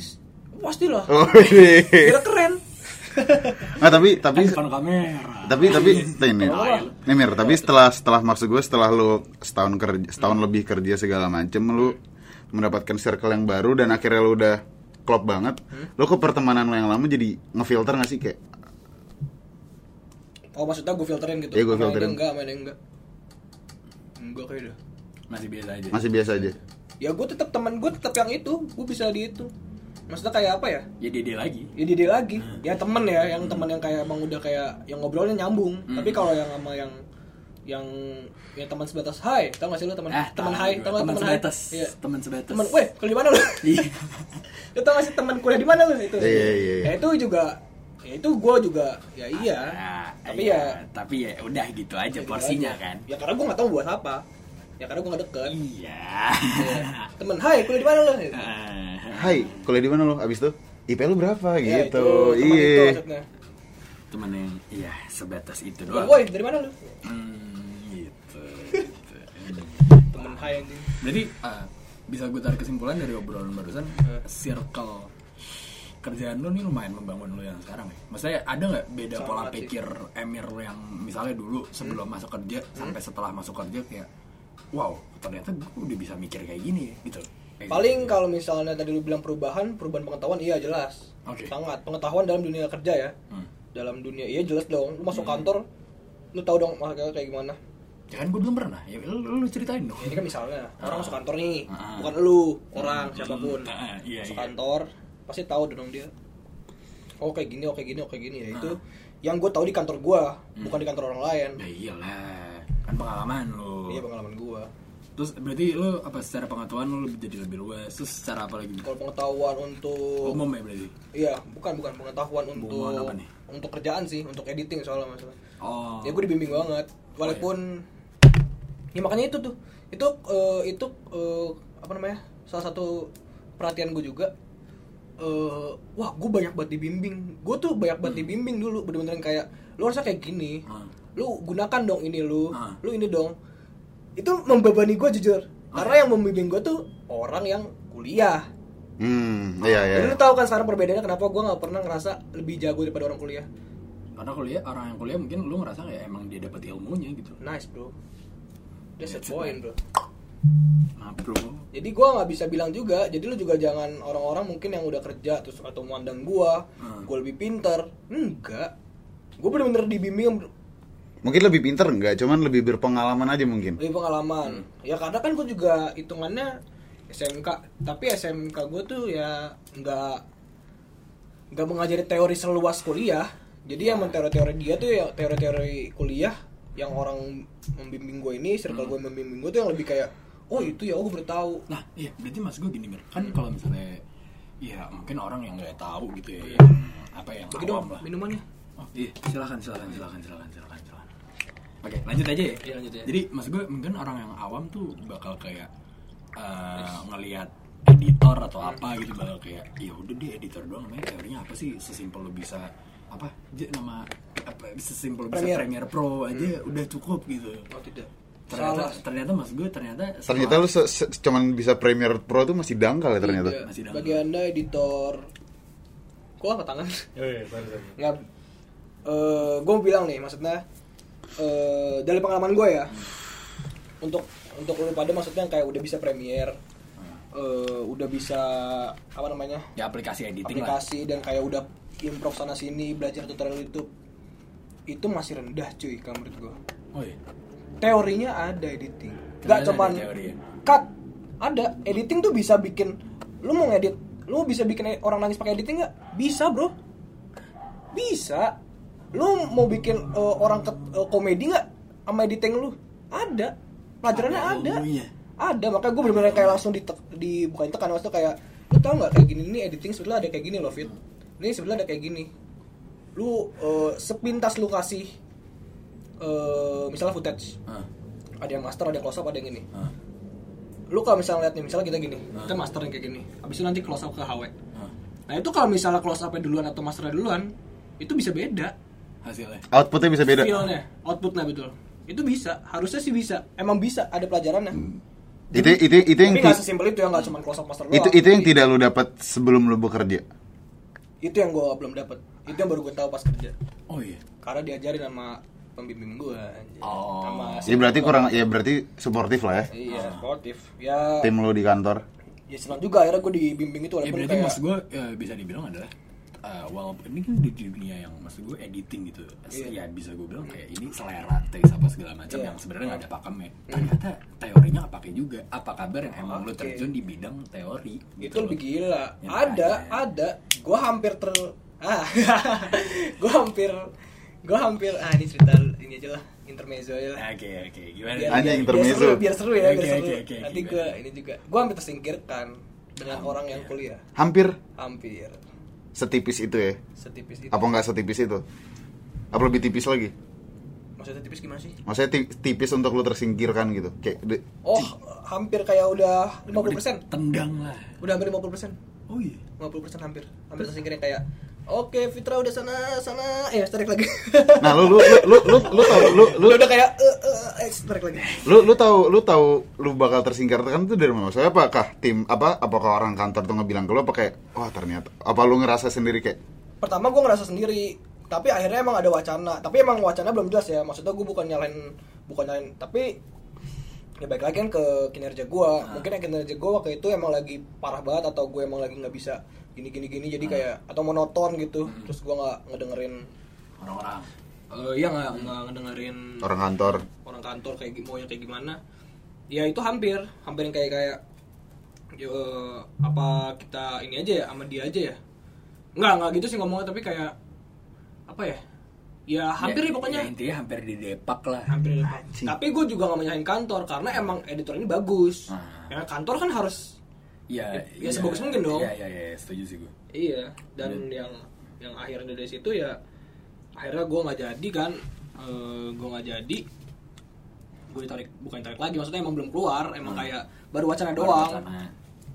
S3: pastilah.
S1: Oh iya.
S3: Kira keren.
S1: Nah, tapi tapi tapi tapi nih nih, nih Mir, tapi setelah setelah maksud gue setelah lu setahun kerja setahun lebih kerja segala macem lu mendapatkan circle yang baru dan akhirnya lu udah klop banget lu ke pertemanan lu yang lama jadi ngefilter gak sih kayak
S3: Oh maksudnya gue filterin gitu.
S1: Iya,
S3: Mana yang
S1: filterin.
S3: Enggak, enggak. Enggak kayak dah.
S2: masih biasa aja
S1: masih biasa aja
S3: Ya gue tetap teman gue tetap yang itu. Gue bisa di itu. Maksudnya kayak apa ya?
S2: ya dia dia lagi
S3: Ya dia, dia lagi. Ya temen ya, yang temen yang kayak emang udah kayak yang ngobrolnya nyambung.
S2: Hmm.
S3: Tapi kalau yang sama yang yang yang teman sebatas hai, tau gak sih lu teman
S2: eh
S3: teman
S2: tahu
S3: hai, tau gak
S2: teman
S3: teman hai?
S2: sebatas
S3: Iya.
S2: teman sebatas
S3: Temen, weh, kuliah di mana lu?
S2: Iya.
S3: lu tau gak sih teman kuliah di mana lu itu?
S1: Iya, iya, iya.
S3: Ya itu juga ya itu gue juga ya iya.
S2: Ah,
S3: tapi
S2: iya.
S3: ya
S2: tapi ya udah gitu aja
S3: gitu
S2: porsinya
S3: aja.
S2: kan
S3: Ya karena gue gak tahu buat apa. Ya karena gue gak deket.
S2: iya
S3: Iya. Temen, hai, kuliah di mana lu? Gitu.
S2: Ah.
S1: Hai kuliah di mana lu abis itu IP lu berapa
S3: Ya,
S1: gitu
S3: itu, teman itu
S1: iya
S2: temen yang iya sebatas itu
S3: Temen,
S2: doang
S3: Woi, dari mana lu?
S2: Hmm, gitu, gitu.
S3: Temen hai anjing.
S2: Jadi ah, bisa gue tarik kesimpulan dari obrolan barusan,
S3: Eh.
S2: circle kerjaan lu nih lumayan membangun lu yang sekarang ya. Maksudnya ada nggak beda
S3: Sangat
S2: pola
S3: sih.
S2: pikir Emir lu yang misalnya dulu sebelum masuk kerja
S3: Hmm.
S2: sampai setelah masuk kerja kayak wow ternyata gue udah bisa mikir kayak gini ya gitu
S3: paling
S2: gitu.
S3: kalau misalnya tadi lu bilang perubahan perubahan pengetahuan iya jelas
S2: Oke.
S3: sangat pengetahuan dalam dunia kerja ya
S2: Hmm.
S3: dalam dunia iya jelas dong lu masuk kantor lu tahu dong masuknya kayak gimana
S2: ya kan gue belum pernah ya lu, lu ceritain dong
S3: Ya, ini kan misalnya orang masuk kantor nih
S2: Ah.
S3: bukan lu orang siapa pun
S2: Ah, iya,
S3: masuk
S2: iya.
S3: kantor pasti tahu dong dia. Oh kayak gini oh kayak gini oh kayak gini. Ya itu
S2: Ah.
S3: yang gue tahu di kantor gue
S2: Hmm.
S3: bukan di kantor orang lain.
S2: Ya iyalah kan pengalaman lu.
S3: Iya pengalaman gue
S2: terus berarti lu apa secara pengetahuan lu lebih jadi lebih luas terus secara apa lagi?
S3: Kalau pengetahuan untuk
S2: umum ya berarti?
S3: Iya bukan bukan. Pengetahuan untuk
S2: apa nih?
S3: untuk kerjaan sih untuk editing soalnya masalah
S2: oh.
S3: Ya gue dibimbing banget. Walaupun ya makanya itu tuh. Itu eh, itu eh, apa namanya salah satu perhatian gue juga eh wah gue banyak banget dibimbing. Gue tuh banyak banget dibimbing dulu bener-bener kayak lu harusnya kayak gini.
S2: Hmm.
S3: lu gunakan dong ini lu
S2: Hmm.
S3: lu ini dong. Itu membebani gue jujur. Karena
S2: ya?
S3: yang membimbing gue tuh orang yang kuliah.
S1: Hmm, iya iya.
S3: jadi lu tahu kan sekarang perbedaannya kenapa gue nggak pernah ngerasa lebih jago daripada orang kuliah?
S2: Karena kuliah orang yang kuliah mungkin lu ngerasa kayak emang dia dapat ilmunya gitu.
S3: Nice bro. That's
S2: That's
S3: point bro
S2: bro.
S3: Jadi gua nggak bisa bilang juga jadi lu juga jangan orang-orang mungkin yang udah kerja terus atau mandang gua
S2: Hmm.
S3: gua lebih pinter. Enggak. Gua bener-bener dibimbing
S1: Mungkin lebih pinter enggak, cuman lebih berpengalaman aja mungkin.
S3: lebih pengalaman. Ya karena kan gua juga hitungannya SMK tapi SMK gua tuh ya nggak nggak mengajari teori seluas kuliah. Jadi yang teori-teori dia tuh ya teori-teori kuliah yang orang membimbing gue ini circle gue membimbing gue tuh yang lebih kayak oh itu ya oh gue baru tahu
S2: Nah, iya, berarti mas gue gini, Mir. Kan kalau misalnya, ya mungkin orang yang nggak tahu gitu ya, yang apa yang
S3: bagi
S2: awam
S3: dong
S2: lah.
S3: minumannya
S2: Oh, iya, silakan, silakan, silakan, silakan, silakan, silakan. Oke, lanjut aja ya.
S3: Iya, lanjut ya.
S2: Jadi, mas gue mungkin orang yang awam tuh bakal kayak eh, ngelihat editor atau apa gitu bakal kayak ya udah dia editor doang namanya teorinya apa sih sesimpel lo bisa apa aja nama apa sesimpel bisa
S3: Premiere.
S2: Pro aja udah cukup gitu
S3: oh tidak
S2: ternyata
S3: Salah.
S2: ternyata mas gue ternyata
S1: Ternyata lu se- se- cuman bisa Premiere Pro tuh masih dangkal ya ternyata.
S3: Tidak.
S2: Masih dalam.
S3: Bagi anda editor, gua angkat tangan. Nggak, eh gue mau bilang nih, maksudnya eh dari pengalaman gue ya, untuk untuk lu pada maksudnya yang kayak udah bisa Premiere, eh udah bisa apa namanya
S2: ya aplikasi editing lah
S3: aplikasi dan kayak udah improv sana sini belajar tutorial YouTube, itu masih rendah cuy kalau menurut gue.
S2: oh iya
S3: Teorinya ada editing, nggak cuman
S2: teori ya?
S3: cut, ada editing tuh bisa bikin, lu mau ngedit, lu bisa bikin orang nangis pakai editing nggak? Bisa bro, bisa. Lu mau bikin eh, orang ke, eh, komedi nggak sama editing lu? Ada, pelajarannya
S2: Ada
S3: ada. Ada, makanya gue bener-bener kayak langsung di, di bukan tekan maksudnya kayak lu tau nggak kayak gini ini editing sebenarnya ada kayak gini loh fit ini sebenarnya ada kayak gini lu eh, sepintas lu kasih eh, misalnya footage.
S2: Ah,
S3: ada yang master ada yang close up ada yang ini.
S2: Ah,
S3: lu kalau misalnya lihat nih misalnya kita gini
S2: Ah.
S3: kita master yang kayak gini habis itu nanti close up ke HW
S2: ah.
S3: nah itu kalau misalnya close up duluan atau masternya duluan itu bisa beda.
S2: Hasilnya.
S1: Outputnya bisa beda.
S3: feelnya outputnya betul. Itu bisa harusnya sih bisa. Emang bisa ada pelajarannya.
S1: Itu itu itu yang
S3: nggak sesimpel itu ya nggak cuma close up master
S1: itu
S3: doang.
S1: itu yang tidak lu dapat sebelum lu bekerja.
S3: itu yang gue belum dapat itu yang baru gue tahu pas kerja.
S2: Oh iya.
S3: Karena diajarin sama pembimbing gue
S2: Oh.
S3: sama
S1: Ya berarti kurang ya berarti suportif lah ya.
S3: iya sportif ya
S1: Tim lu di kantor.
S3: ya senang juga akhirnya gue dibimbing itu
S2: ya
S3: walaupun
S2: berarti
S3: kayak
S2: maksud gue ya, bisa dibilang adalah eh, walaupun ini kan di dunia yang maksud gue editing gitu
S3: Iya.
S2: ya bisa gue bilang kayak ini selera taste apa segala macam
S3: Iya.
S2: yang sebenarnya nggak ada pakemnya ternyata teorinya nggak pakai juga apa kabar yang emang lu
S3: Oke.
S2: terjun di bidang teori
S3: itu
S2: gitu
S3: lebih
S2: loh.
S3: gila
S2: Yang
S3: ada
S2: ada.
S3: ada gue hampir ter ah gue hampir gue hampir ah ini cerita ini aja lah intermezzo aja lah.
S2: Oke oke gimana?
S3: Biar,
S1: intermezzo.
S3: biar seru, biar seru ya biar
S2: Oke,
S3: seru.
S2: oke, oke,
S3: nanti gue ini juga gue hampir tersingkirkan dengan
S2: Hampir.
S3: orang yang kuliah.
S1: Hampir?
S3: Hampir.
S1: Setipis itu ya.
S3: setipis itu.
S1: Apa enggak setipis itu? Apa lebih tipis lagi?
S3: maksudnya tipis gimana sih?
S1: Maksudnya ti- tipis untuk lu tersingkirkan gitu. Kayak de-
S3: oh hampir kayak udah 50%
S2: tendang lah.
S3: Udah hampir 50%
S2: oh iya?
S3: 50% hampir. Hampir tersingkirnya kayak Oke, Fitra udah sana sana. Eh, tarik lagi.
S1: Nah, lu lu lu lu lu tahu lu lu
S3: udah kayak eh eh eh, tarik lagi.
S1: lu lu tahu lu tahu lu bakal tersingkirkan itu dari mana? Maksudnya apakah tim apa apakah orang kantor tuh ngebilang ke lu apa kayak wah ternyata apa lu ngerasa sendiri kayak
S3: Pertama gue ngerasa sendiri, tapi akhirnya emang ada wacana. Tapi emang wacana belum jelas ya. Maksudnya gue bukan nyalain bukan nyalain, tapi ya baik lagi kan ke kinerja gue mungkin yang kinerja gue waktu itu emang lagi parah banget atau gue emang lagi nggak bisa gini gini gini jadi kayak atau monoton gitu terus gue nggak ngedengerin
S2: orang-orang.
S3: Eh iya nggak nggak ngedengerin
S1: orang kantor.
S3: Orang kantor kayak maunya kayak gimana. Ya itu hampir hampir yang kayak kayak ya, eh, apa kita ini aja ya sama dia aja ya. Nggak nggak gitu sih ngomongnya tapi kayak apa ya? Ya hampir
S2: Ya,
S3: nih pokoknya.
S2: ya, intinya hampir di depak lah.
S3: Hampir
S1: Anjing.
S3: tapi gue juga gak menyahin kantor karena emang editor ini bagus.
S2: Ah.
S3: ya kantor kan harus
S2: ya
S3: Ya, sebagus mungkin dong.
S2: iya iya iya setuju sih gue
S3: iya dan yang yang akhirnya dari situ ya akhirnya gue nggak jadi kan Eh gue nggak jadi gue ditarik bukan ditarik lagi maksudnya emang belum keluar emang kayak baru wacana doang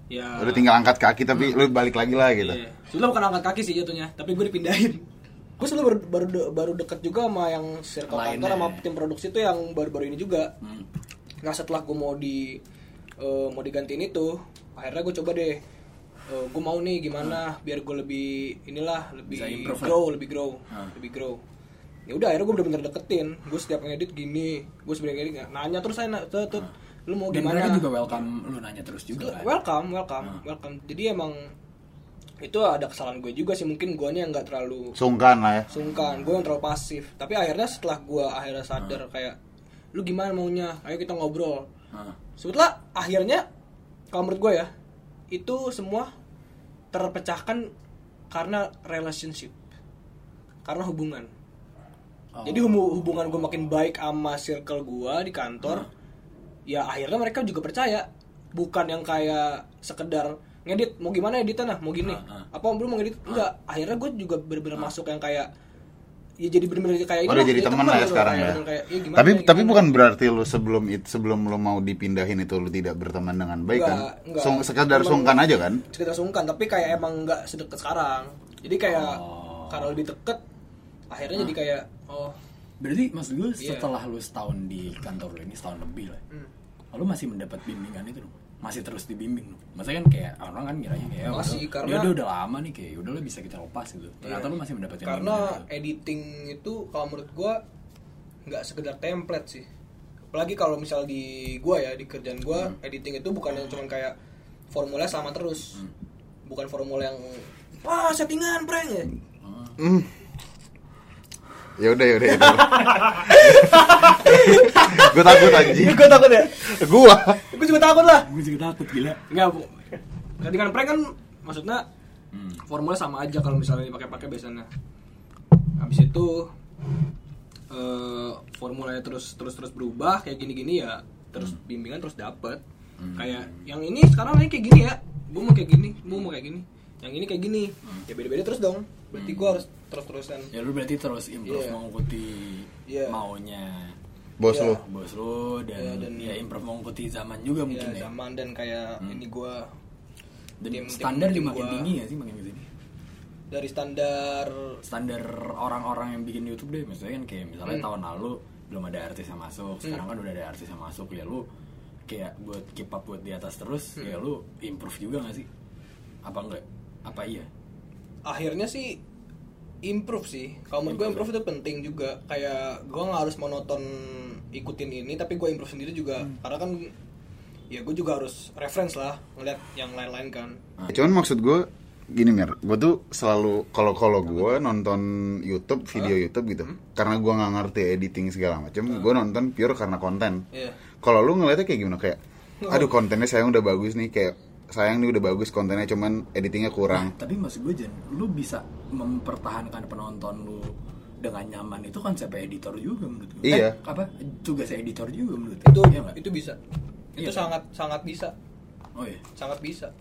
S3: ya
S1: udah tinggal angkat kaki tapi lu balik lagi lah gitu
S3: Iya. Sebenarnya bukan angkat kaki sih jatuhnya, tapi gue dipindahin. Gue sebelum baru baru, de- baru deket juga sama yang circle
S2: Lainnya.
S3: kantor sama tim produksi itu yang baru-baru ini juga.
S2: Hmm.
S3: Nah setelah gue mau di eh, mau digantiin itu, akhirnya gue coba deh. eh, gue mau nih gimana biar gue lebih inilah lebih grow, lebih grow,
S2: Hmm.
S3: lebih grow. Ya udah akhirnya gue bener-bener deketin. Gue setiap ngedit gini, gue sebenarnya ngedit nanya terus saya na- tut, tut, lu mau
S2: dan
S3: gimana?
S2: mereka juga welcome lu nanya terus juga kan
S3: welcome welcome
S2: Hmm.
S3: welcome jadi emang itu ada kesalahan gue juga sih mungkin gue yang nggak terlalu
S1: sungkan lah ya
S3: sungkan gue yang terlalu pasif tapi akhirnya setelah gue akhirnya sadar kayak lu gimana maunya ayo kita ngobrol
S2: Hah.
S3: sebetulnya akhirnya kalau menurut gue ya itu semua terpecahkan karena relationship. Karena hubungan.
S2: Oh.
S3: jadi hubu- hubungan gue makin baik sama circle gue di kantor ya akhirnya mereka juga percaya. Bukan yang kayak sekedar ngedit mau gimana editnya nah mau gini.
S2: Ah,
S3: apa belum mau ngedit? Enggak. Akhirnya gue juga bener-bener masuk yang kayak ya jadi bener-bener kayak
S1: Oh,
S3: ini
S1: udah jadi teman lah ya sekarang ya.
S3: kayak, "Ya, gimana,
S1: tapi
S3: gimana?"
S1: tapi bukan berarti lu sebelum it, sebelum lu mau dipindahin itu lu tidak berteman dengan baik kan
S3: Enggak.
S1: Sung, sekedar
S3: Cuman-
S1: sungkan aja kan
S3: sekedar sungkan tapi kayak emang nggak sedekat sekarang jadi kayak
S2: Oh.
S3: karena lebih deket akhirnya jadi kayak oh
S2: berarti maksud gue
S3: Iya.
S2: setelah lu setahun di kantor lu ini setahun lebih lah
S3: hmm,
S2: lu masih mendapat bimbingan itu dong masih terus dibimbing dong maksudnya kan kayak orang kan ngiranya kayak "Oh,
S3: Masih,
S2: udah,
S3: karena-
S2: dia udah, udah lama nih kayak udah lah bisa kita lepas gitu ternyata
S3: Iya.
S2: lu masih mendapatkan
S3: karena
S2: bimbingan itu.
S3: editing itu kalau menurut gua nggak sekedar template sih apalagi kalau misal di gua ya di kerjaan gua
S2: Hmm.
S3: editing itu bukan yang cuman kayak formula sama terus
S2: Hmm.
S3: bukan formula yang wah settingan prank ya
S2: Oh.
S1: hmm. ya udah ya udah gue takut anjing.
S3: Gue takut ya?
S1: Gua.
S3: Gue juga takut lah.
S2: Gue juga takut gila.
S3: Nggak bu settingan prank kan maksudnya
S2: Hmm.
S3: formula sama aja kalau misalnya dipakai-pakai biasanya. Habis itu eh formulanya terus terus terus berubah kayak gini-gini ya terus bimbingan terus dapet.
S2: Hmm.
S3: kayak yang ini sekarang lagi kayak gini ya. Gue mau kayak gini gue mau kayak gini. Yang ini kayak gini. Ya beda-beda terus dong. Berarti gue harus terus-terusan.
S2: Ya lu berarti terus improve
S3: Iya.
S2: mengikuti
S3: Iya.
S2: maunya
S1: bos
S3: Ya.
S1: lu
S2: bos lu dan,
S3: Iya, dan-
S2: ya improve mengikuti zaman juga
S3: ya,
S2: mungkin ya,
S3: zaman dan kayak ini gue
S2: dan
S3: tim-
S2: standar
S3: tim
S2: juga makin
S3: gua.
S2: tinggi ya sih makin ke sini
S3: dari standar
S2: standar orang-orang yang bikin YouTube deh misalnya kan kayak misalnya
S3: Hmm.
S2: tahun lalu belum ada artis yang masuk sekarang kan udah ada artis yang masuk ya lu kayak buat keep up buat di atas terus
S3: Hmm.
S2: ya lu improve juga gak sih apa enggak apa iya
S3: akhirnya sih improve sih. Kalau menurut gue improve itu penting juga. Kayak gue nggak harus monoton ikutin ini tapi gue improve sendiri juga. Karena kan ya gue juga harus reference lah ngeliat yang lain-lain kan.
S1: Cuman maksud gue gini mir. Gue tuh selalu kalau kalau gue nonton YouTube video YouTube gitu karena gue nggak ngerti editing segala macam gue nonton pure karena konten.
S3: Iya.
S1: kalau lu ngeliatnya kayak gimana? Kayak aduh kontennya sayang udah bagus nih. Kayak sayang nih udah bagus kontennya cuman editingnya kurang.
S2: Tapi maksud gue Jan lu bisa mempertahankan penonton lu dengan nyaman itu kan siapa editor juga menurut gue
S1: Iya.
S2: eh, apa? Tugas editor juga menurut
S3: itu
S2: Iya nggak?
S3: itu bisa. Itu
S2: Iya kan?
S3: sangat sangat bisa.
S2: Oh iya.
S3: Sangat bisa.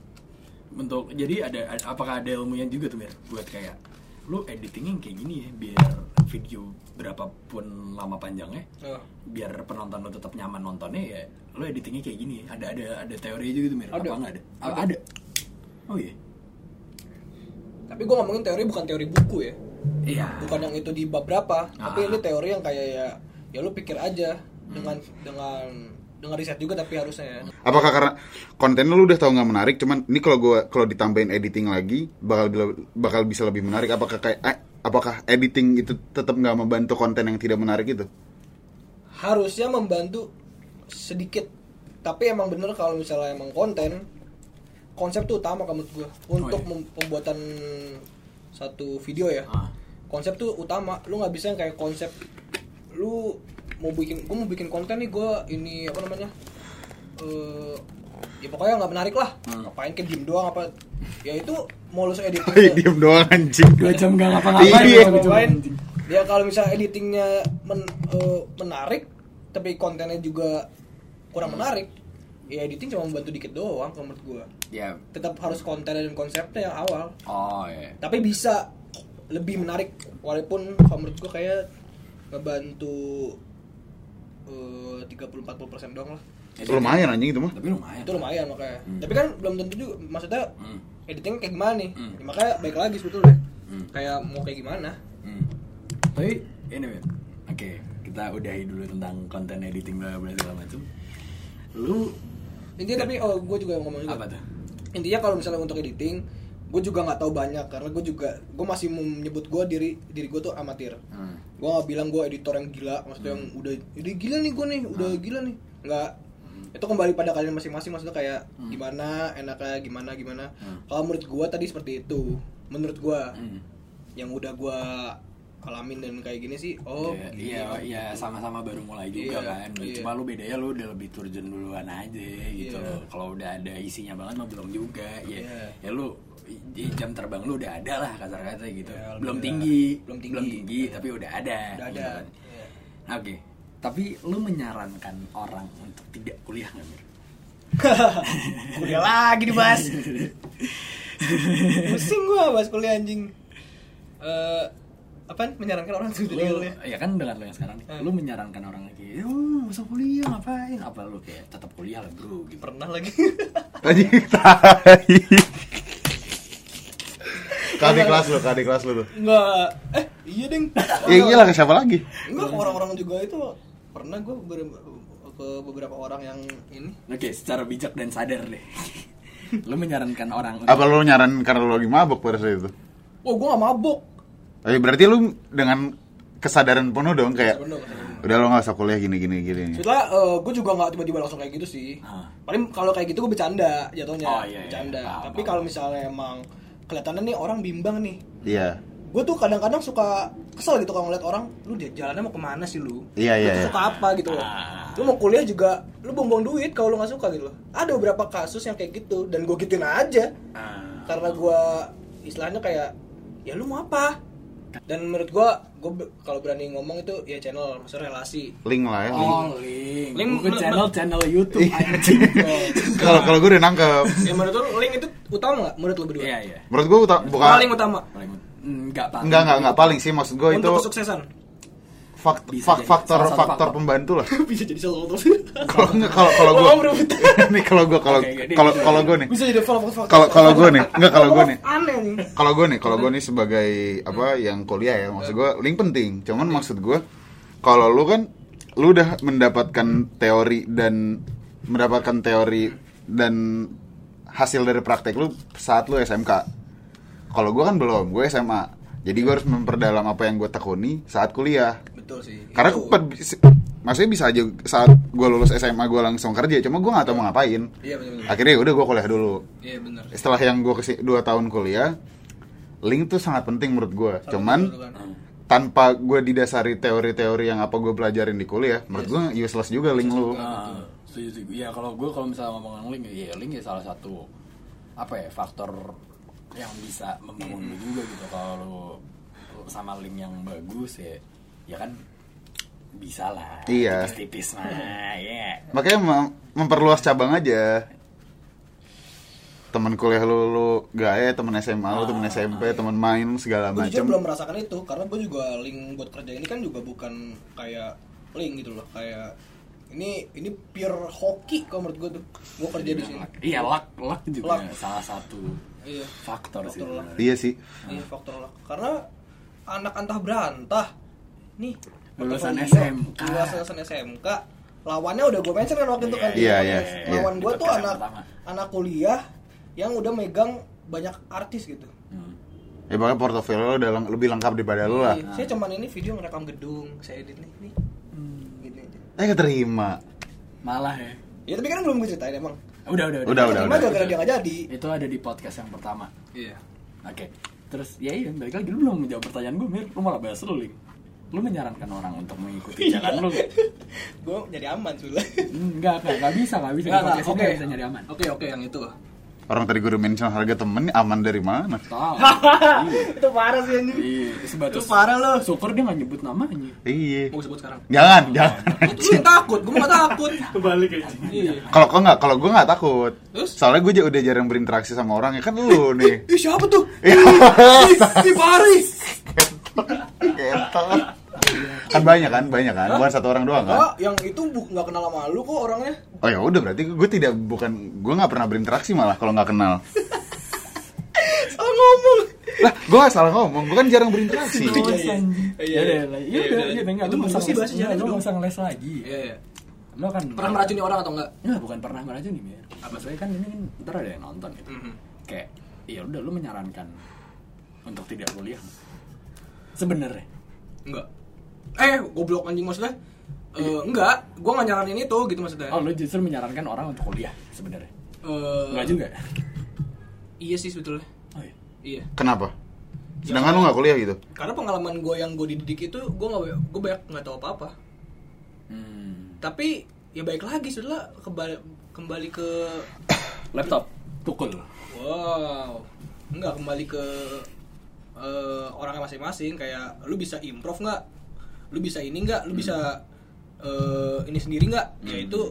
S2: Untuk jadi ada ada- apakah ada ilmunya juga tuh Mir? Buat kayak lu editingnya kayak gini ya biar video berapapun lama panjangnya
S3: Nah,
S2: biar penonton lu tetap nyaman nontonnya ya lu editingnya kayak gini. Ada ada ada teori juga tuh Mir.
S3: Ada.
S2: apa nggak ada? Ada. ada oh iya.
S3: Tapi gue ngomongin teori bukan teori buku ya.
S2: Iya.
S3: Bukan yang itu di bab berapa tapi
S2: Ah.
S3: ini teori yang kayak ya ya lu pikir aja dengan dengan dengan riset juga tapi harusnya ya.
S1: Apakah karena konten lu udah tau nggak menarik cuman ini kalau gue kalau ditambahin editing lagi bakal bakal bisa lebih menarik. Apakah kayak eh, apakah editing itu tetap nggak membantu konten yang tidak menarik itu?
S3: Harusnya membantu sedikit. Tapi emang bener kalau misalnya emang konten konsep tuh utama kalau menurut gue untuk
S2: iya.
S3: mem- pembuatan satu video ya.
S2: Ah.
S3: konsep tuh utama. Lu nggak bisa yang kayak konsep lu mau bikin gue mau bikin konten nih gue ini apa namanya eh ya pokoknya nggak menarik lah.
S2: Hmm.
S3: ngapain kayak diem doang apa? Ya itu mau lu editing
S1: Ih, diem doang anjing.
S2: Dua jam gak ngapa-ngapain
S1: Iya.
S3: Ngapain?
S2: anjing.
S3: ya kalau misalnya editingnya men- eh, menarik tapi kontennya juga kurang menarik ya editing cuma membantu dikit doang kalau menurut gua.
S2: Ya.
S3: Tetap harus konten dan konsepnya yang awal.
S2: Oh iya.
S3: Tapi bisa lebih menarik walaupun kalau menurut gua kayak ngebantu eh, 30-40% doang lah
S1: lumayan anjing itu mah
S2: tapi lumayan
S3: itu lumayan makanya
S2: Hmm.
S3: tapi kan belum tentu juga maksudnya
S2: Hmm.
S3: editing kayak gimana nih
S2: Hmm.
S3: Ya, makanya baik lagi sebetulnya
S2: Hmm.
S3: kayak mau kayak gimana
S2: Hmm. Tapi ini Win. Oke, kita udahi dulu tentang konten editing bla bla segala macam. Lu
S3: intinya tapi oh gue juga ngomong juga
S2: apa tuh?
S3: intinya kalau misalnya untuk editing gue juga nggak tahu banyak karena gue juga gue masih menyebut gue diri diri gue tuh amatir
S2: Hmm.
S3: gue nggak bilang gue editor yang gila maksudnya yang udah udah gila nih gue nih udah gila nih nggak itu kembali pada kalian masing-masing maksudnya kayak
S2: Hmm.
S3: gimana enaknya gimana gimana
S2: Hmm.
S3: kalau menurut gue tadi seperti itu menurut gue
S2: Hmm.
S3: yang udah gue alamin dan kayak gini sih oh
S2: Iya,
S3: gini.
S2: iya, iya, sama-sama baru mulai juga
S3: Iya,
S2: kan.
S3: iya.
S2: Cuma lu bedanya lu udah lebih turun duluan aja gitu
S3: Iya.
S2: loh. Kalau udah ada isinya banget mah belum juga. Ya,
S3: Iya.
S2: ya lu di jam terbang lu udah ada lah kasar kata gitu.
S3: Ya,
S2: belum
S3: alhamdulillah.
S2: tinggi,
S3: Belum tinggi. Iya.
S2: tapi udah ada.
S3: udah ada
S2: gitu kan.
S3: Iya.
S2: Nah, Oke, tapi lu menyarankan orang untuk tidak kuliah nggak Mir?
S3: kuliah lagi dibahas pusing gua bahas kuliah anjing eh apa menyarankan orang jadi
S2: lu,
S3: kuliah
S2: ya kan dengan lo yang sekarang nih,
S3: Hmm.
S2: lu menyarankan orang lagi, oh masa kuliah ngapain? Apa lu kayak tetap kuliah lah bro gitu?
S3: pernah lagi
S1: anjing tai Kadi kelas lu, kadi kelas lu tuh.
S3: enggak eh iya deng
S1: Ya iyalah ke siapa lagi?
S3: enggak orang-orang juga itu pernah gua ber- ke beberapa orang yang ini
S2: Oke, secara bijak dan sadar deh. lu menyarankan orang
S1: Apa lu nyaran karena lu lagi mabok pada saat itu?
S3: oh gua gak mabok
S1: Eh, berarti lu dengan kesadaran penuh dong kayak
S3: Bener, bener.
S1: udah lo nggak usah kuliah gini gini gini.
S3: Setelah gue juga nggak tiba-tiba langsung kayak gitu sih.
S2: Ah.
S3: Paling kalau kayak gitu gue bercanda jatuhnya.
S2: Oh, iya, iya.
S3: bercanda.
S2: Paham,
S3: Tapi kalau misalnya emang kelihatannya nih orang bimbang nih.
S1: Iya.
S3: Gue tuh kadang-kadang suka kesel gitu kalau ngeliat orang, lu dia jalannya mau ke mana sih lu?
S1: Iya,
S3: Lu
S1: iya,
S3: tuh
S1: iya.
S3: suka apa gitu loh.
S2: Ah.
S3: Lu mau kuliah juga, lu buang-buang duit kalau lu nggak suka gitu loh. Ada beberapa kasus yang kayak gitu dan gue gituin aja
S2: Ah.
S3: karena gue istilahnya kayak ya lu mau apa? Dan menurut gue, gue kalau berani ngomong itu ya channel, maksudnya relasi.
S1: Link lah ya. Link.
S2: Oh, link.
S3: Link
S2: channel channel YouTube
S1: Iya.
S2: anjing.
S1: Kalau kalau gue udah nangkep.
S3: ya menurut lu link itu utama nggak menurut lu berdua?
S2: Iya, iya.
S1: Menurut gue uta- bukan
S3: Paling utama
S2: Paling enggak paling.
S1: enggak enggak enggak paling sih maksud gue itu
S3: untuk kesuksesan.
S1: fak-
S2: Bisa
S1: fak-
S2: jadi
S1: faktor faktor
S2: faktor.
S1: pembantu lah.
S3: Bisa jadi salah satu.
S1: Kalau kalau kalau gue nih kalau gue kalau kalau kalau gue nih
S3: Bisa jadi follow follow.
S1: kalau kalau gue nih enggak kalau gue nih
S3: Aneh nih.
S1: kalau gue nih kalau gue nih sebagai apa yang kuliah ya maksud gue link penting cuman maksud gue kalau lu kan lu udah mendapatkan teori dan mendapatkan teori dan hasil dari praktek lu saat lu SMK kalau gue kan belum gue SMA jadi gue harus memperdalam apa yang gue tekuni saat kuliah
S3: Betul sih.
S1: karena
S3: Itu.
S1: cepet bis- maksudnya bisa aja saat gue lulus SMA gue langsung kerja cuma gue nggak tahu mau ngapain
S3: Iya benar.
S1: akhirnya udah gue kuliah dulu
S3: Iya benar.
S1: setelah yang gue kesi dua tahun kuliah link tuh sangat penting menurut gue cuman tanpa gue didasari teori-teori yang apa gue pelajarin di kuliah menurut gue useless juga link lu
S2: Ah, setuju setuju. Ya kalau gue kalau misalnya ngomongin link ya link ya salah satu apa ya faktor yang bisa membangun lu juga gitu. Kalau lu, lu sama link yang bagus ya ya kan bisa lah.
S1: Iya.
S2: tipis-tipis mah ya
S1: makanya mem- memperluas cabang aja. Teman kuliah lu lu gaya teman SMA lu teman SMP teman main segala
S3: Gue
S1: macam
S3: belum merasakan itu karena gue juga link buat kerja ini kan juga bukan kayak link gitu loh kayak ini ini pure hoki kalau menurut gue tuh gue kerja di sini
S2: iya luck luck juga
S3: Luck.
S2: salah satu
S3: iya
S2: faktor, sih
S3: Faktor luck.
S2: sebenarnya.
S1: iya sih
S3: ini faktor lah karena anak antah berantah nih
S2: Lulusan SMK.
S3: lulusan SMK lawannya udah gue mention kan waktu itu kan
S1: Iya,
S3: Di
S1: iya,
S3: podcast.
S1: iya.
S3: lawan gue tuh anak
S2: pertama.
S3: anak kuliah yang udah megang banyak artis gitu
S2: Hmm.
S1: ya makanya portofolio lu udah lebih lengkap daripada lu lah
S3: Iya, saya cuman ini video ngerekam gedung saya edit nih nih
S1: Eh keterima
S2: malah ya
S3: Ya tapi kan belum gue ceritain emang.
S2: Udah, udah,
S1: Udah, udah,
S3: Cuma gara-gara dia nggak jadi.
S2: Itu ada di podcast yang pertama.
S3: Iya.
S2: Oke. Terus ya iya, balik lagi lu belum menjawab pertanyaan gue, Mir. Lu malah bahas lu, Ling. Lu menyarankan orang untuk mengikuti jalan lu.
S3: gue nyari aman sebelah.
S2: Enggak, enggak, enggak bisa, enggak bisa.
S3: Enggak,
S2: bisa nyari aman.
S3: Oke oke yang itu.
S1: Orang tadi gue udah mention harga temen nih aman dari mana?
S2: Tahu.
S3: itu parah sih anjing.
S2: Iya, sebatas
S3: Itu parah lo.
S2: Syukur dia nggak nyebut namanya.
S1: Iya.
S3: Mau sebut sekarang.
S1: Jangan, jangan.
S3: Lu yang takut, gue nggak takut.
S2: Kebalik aja.
S3: Iya.
S1: Kalau kok nggak, kalau gue nggak takut.
S3: Terus?
S1: Soalnya gue udah jarang berinteraksi sama orang ya kan lu nih.
S3: Ih siapa tuh?
S1: Iya.
S3: Ih, Si Faris.
S1: Ketot. Kan banyak kan, banyak kan. Bukan satu orang doang kan.
S3: Oh, yang itu nggak kenal sama lu kok orangnya.
S1: Oh ya udah berarti gue tidak bukan gue nggak pernah berinteraksi malah kalau nggak kenal.
S3: Salah ngomong.
S1: Lah, gue nggak salah ngomong, gue kan jarang berinteraksi.
S2: Iya,
S3: Iya,
S2: iya.
S3: iya.
S2: Iya,
S3: Iya,
S2: iya,
S3: iya.
S2: iya,
S3: Iya,
S2: iya,
S3: iya.
S2: iya, enggak,
S3: Itu bagus sih bahasa jalan
S2: lu usah ngeles lagi.
S3: Iya. iya.
S2: Lo kan
S3: Pernah meracuni orang atau enggak?
S2: Enggak, bukan pernah meracuni, Mir. Apa saya kan ini kan ntar ada yang nonton gitu.
S3: Mhm.
S2: Kayak, ya udah lu menyarankan untuk tidak kuliah. Sebenarnya.
S3: Enggak. Eh, goblok anjing maksudnya. Eh, enggak, gua nggak nyaranin itu gitu maksudnya.
S2: Oh, lu justru menyarankan orang untuk kuliah sebenarnya.
S3: Eh,
S2: Enggak juga.
S3: Iya sih sebetulnya.
S2: Oh iya.
S3: Iya.
S1: Kenapa? Sedangkan lu nggak kuliah gitu.
S3: Karena pengalaman gue yang gue dididik itu gue nggak gue banyak nggak tahu apa apa.
S2: Hmm.
S3: Tapi ya baik lagi sudah kembali kembali ke
S2: Laptop tukul.
S3: wow enggak kembali ke eh, orangnya masing-masing kayak lu bisa improv nggak lu bisa ini nggak? Lu bisa eh, ini sendiri nggak? Ya itu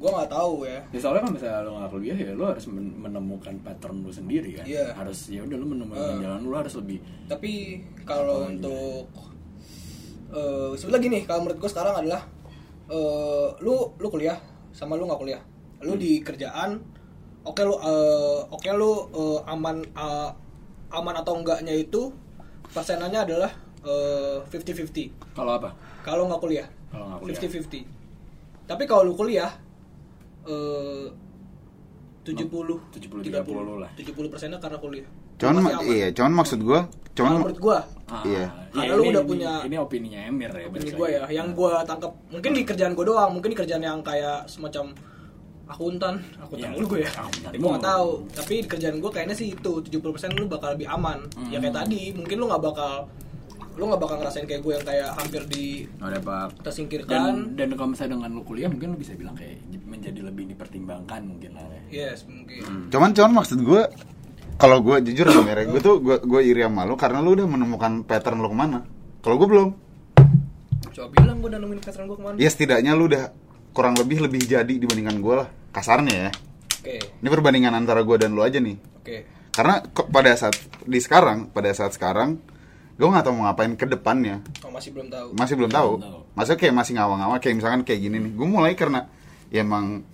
S3: gue nggak tahu ya.
S2: Ya soalnya kan misalnya lo nggak kuliah ya lo harus men- menemukan pattern lu sendiri kan.
S3: Iya.
S2: Harus ya udah lo menemukan
S3: Eh.
S2: jalan lu harus lebih
S3: tapi kalau untuk eh sebenarnya gini kalau menurut gue sekarang adalah eh lu lu kuliah sama lu nggak kuliah. Lu di kerjaan oke lu eh, oke lu eh, aman eh, aman atau enggaknya itu persenannya adalah eh, 50-50
S2: kalau apa?
S3: kalau nggak kuliah
S2: Kalau nggak kuliah.
S3: 50-50 tapi kalau lu kuliah eh 70
S2: 70, 30 lah.
S3: 70 persennya karena kuliah
S1: Cuman iya, cuman maksud gue, cuman
S3: menurut gua
S2: Ah,
S1: Iya.
S3: Karena
S2: ya
S3: lu
S2: ini-
S3: udah
S2: ini-
S3: punya-
S2: ini opininya Emir ya.
S3: ini
S2: balik
S3: gue
S2: lagi.
S3: ya yang gue tangkap mungkin di kerjaan gue doang mungkin di kerjaan yang kayak semacam akuntan akuntan
S2: Iya,
S3: dulu gue ya
S2: akuntan
S3: gue nggak tahu tapi di kerjaan gue kayaknya sih itu 70% lu bakal lebih aman ya kayak
S2: Hmm.
S3: tadi mungkin lu nggak bakal lu nggak bakal ngerasain kayak gue yang kayak hampir di
S2: Ada pak.
S3: tersingkirkan
S2: Dan dan kalau misalnya dengan lu kuliah mungkin lu bisa bilang kayak menjadi lebih dipertimbangkan mungkin lah ya.
S3: yes mungkin
S1: cuman cuman maksud gue kalau gue jujur sama Mere, gue tuh gue gue iri sama lu karena lu udah menemukan pattern lu ke mana. Kalau gue belum.
S3: coba bilang gue udah nemuin pattern gue ke mana
S1: Ya setidaknya lu udah kurang lebih lebih jadi dibandingkan gue lah. Kasarnya ya.
S3: oke
S1: Ini perbandingan antara gue dan lu aja nih.
S3: oke
S1: Karena kok pada saat di sekarang, pada saat sekarang, gue nggak tahu mau ngapain ke depannya.
S3: oh, masih belum tahu
S1: Masih belum tahu.
S2: Belum tahu.
S1: Maksudnya kayak masih ngawang-ngawang kayak misalkan kayak gini nih. Gue mulai karena ya emang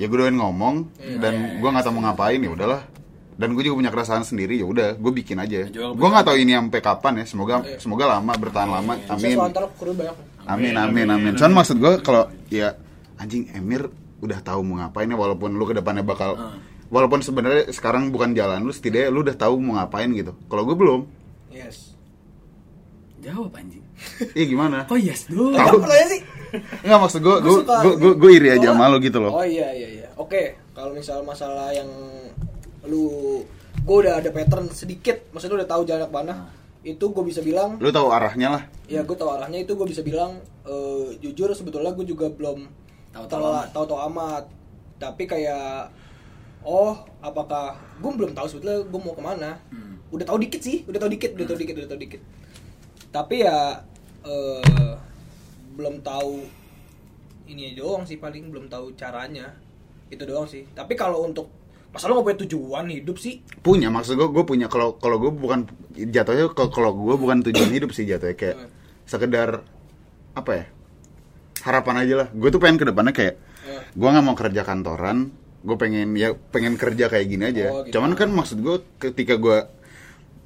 S1: ya gue doain ngomong dan gue nggak tahu mau ngapain ya udahlah. Dan gue juga punya keresahan sendiri ya udah gue bikin aja. Gue nggak tahu ini sampai kapan ya. Semoga semoga lama bertahan lama.
S3: bisa
S1: Amin. Amin amin amin. Cuman maksud gue kalau ya anjing Emir udah tahu mau ngapain ya walaupun lu ke depannya bakal walaupun sebenarnya sekarang bukan jalan lu setidaknya lu udah tahu mau ngapain gitu. Kalau gue belum.
S3: yes
S2: Jawab anjing.
S1: Iya gimana?
S2: Kok yes dulu?
S1: Tahu.
S3: apa pertanyaan sih
S1: Enggak maksud gue
S3: Gua
S1: gue gue gue, gue iri aja
S3: Oh.
S1: sama lu gitu loh.
S3: Oh iya iya iya. Oke, kalau misal masalah yang lu gue udah ada pattern sedikit, maksudnya lu udah tahu jalan ke mana. Itu gue bisa bilang,
S1: Lu tahu arahnya lah.
S3: ya gue tahu arahnya itu gue bisa bilang eh, jujur sebetulnya gue juga belum
S2: Tahu-tahu
S3: tahu
S2: amat.
S3: tahu tahu amat. Tapi kayak oh apakah gue belum tahu sebetulnya gue mau ke mana.
S2: Hmm.
S3: Udah tahu dikit sih, udah tahu dikit, udah tahu dikit, udah tahu dikit. Tapi ya eh, belum tahu ini doang sih paling belum tahu caranya itu doang sih tapi kalau untuk masa nggak punya tujuan hidup sih
S1: Punya maksud gue gue punya kalau kalau gue bukan jatuhnya ke- kalau gue bukan tujuan hidup sih jatuhnya kayak
S3: Hmm.
S1: sekedar apa ya harapan aja lah. Gue tuh pengen ke depannya kayak
S3: Eh.
S1: gue nggak mau kerja kantoran. Gue pengen ya pengen kerja kayak gini aja.
S3: Oh, gitu.
S1: Cuman kan maksud gue ketika gue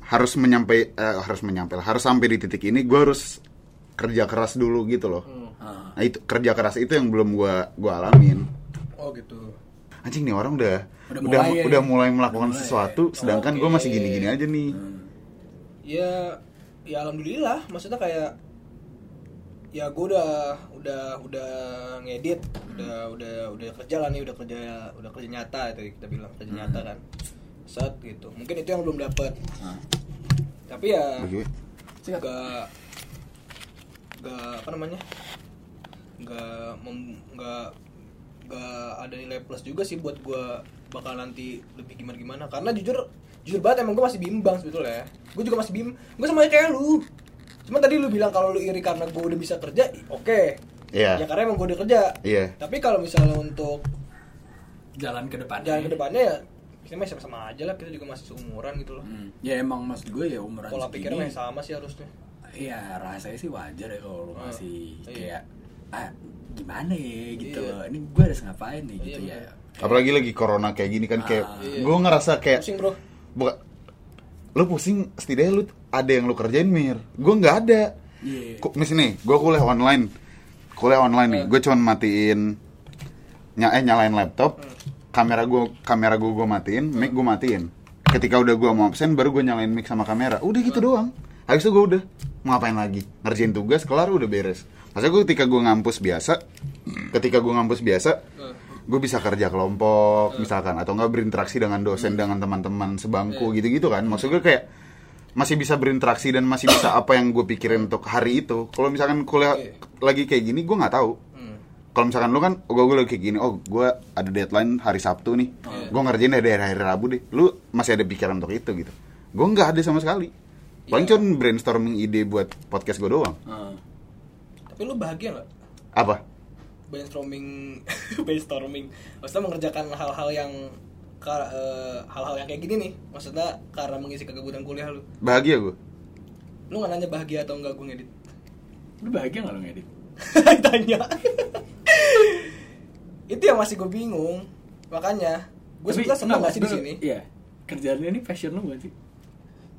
S1: harus menyampai eh, harus menyampai harus sampai di titik ini gue harus kerja keras dulu gitu loh.
S2: Ah.
S1: Nah itu kerja keras itu yang belum gue gua alamin.
S3: oh gitu
S1: Anjing nih orang udah
S2: Udah
S1: udah
S2: mulai ya.
S1: udah mulai melakukan
S2: Udah mulai.
S1: sesuatu, sedangkan gue
S3: Oke.
S1: masih gini-gini aja nih.
S3: ya ya alhamdulillah maksudnya kayak ya gue udah udah udah ngedit udah udah udah kerja lah nih udah kerja udah kerja nyata itu kita bilang kerja nyata kan set gitu mungkin itu yang belum dapet
S2: Nah.
S3: tapi ya
S1: Bagi gue.
S2: Sikat.
S3: gak gak apa namanya gak mem, gak gak ada nilai plus juga sih buat gua bakal nanti lebih gimana gimana karena jujur jujur banget emang gue masih bimbang sebetulnya gue juga masih bim gue sama kayak lu cuma tadi lu bilang kalau lu iri karena gue udah bisa kerja oke
S1: Iya.
S3: ya karena emang gue udah kerja
S1: Iya.
S3: tapi kalau misalnya untuk
S2: jalan ke depan
S3: jalan ke depannya ya kita masih sama-sama aja lah kita juga masih seumuran gitu loh
S2: Hmm. ya emang maksud gue ya umuran
S3: pola
S2: segini,
S3: pikirnya masih sama sih harusnya
S2: Iya rasanya sih wajar ya kalau lu
S3: Ah,
S2: masih
S3: iya.
S2: kayak ah gimana ya gitu
S3: Iya.
S2: loh. Ini gue harus ngapain nih gitu
S3: Iya,
S2: ya.
S3: bener.
S1: Apalagi lagi corona kayak gini kan kayak
S2: Ah.
S3: Iya.
S1: gue ngerasa kayak
S3: pusing bro
S1: buka lu pusing setidaknya lu ada yang lu kerjain mir gue nggak ada
S2: Iya.
S1: Mis nih gue kuliah online kuliah online nih
S3: Hmm.
S1: gue cuman matiin ny eh, nyalain laptop
S3: Hmm.
S1: Kamera gue kamera gue gue matiin mic gue matiin. Ketika udah gue mau absen baru gue nyalain mic sama kamera. Udah gitu doang. Habis itu gue udah mau ngapain lagi? Ngerjain tugas kelar udah beres. Masa gue ketika gue ngampus biasa ketika gue ngampus biasa gue bisa kerja kelompok misalkan. Atau enggak berinteraksi dengan dosen dengan teman-teman sebangku
S3: Iya.
S1: gitu-gitu kan. Maksud gue kayak masih bisa berinteraksi dan masih bisa apa yang gue pikirin untuk hari itu. Kalau misalkan kuliah
S3: Iya.
S1: lagi kayak gini gue nggak tahu. Kalau misalkan lu kan gue gue lagi kayak gini oh gue ada deadline hari Sabtu nih.
S3: Iya.
S1: gue ngerjain dari hari, hari Rabu deh. Lu masih ada pikiran untuk itu gitu. Gue nggak ada sama sekali. Paling
S3: Iya.
S1: cuma brainstorming ide buat podcast gue doang.
S2: Ah.
S3: tapi lu bahagia nggak?
S1: Apa?
S3: Brainstorming brainstorming. Maksudnya mengerjakan hal-hal yang eh, hal-hal yang kayak gini nih. Maksudnya karena mengisi kegabutan kuliah lu.
S1: Bahagia gue
S3: lu nggak nanya bahagia atau enggak gue ngedit?
S2: Lu bahagia gak lu ngedit?
S3: tanya itu yang masih gue bingung makanya gue
S2: Tapi,
S3: sebetulnya senang gak sih di sini
S2: Iya. Kerjaan lu ini passion lu gak sih?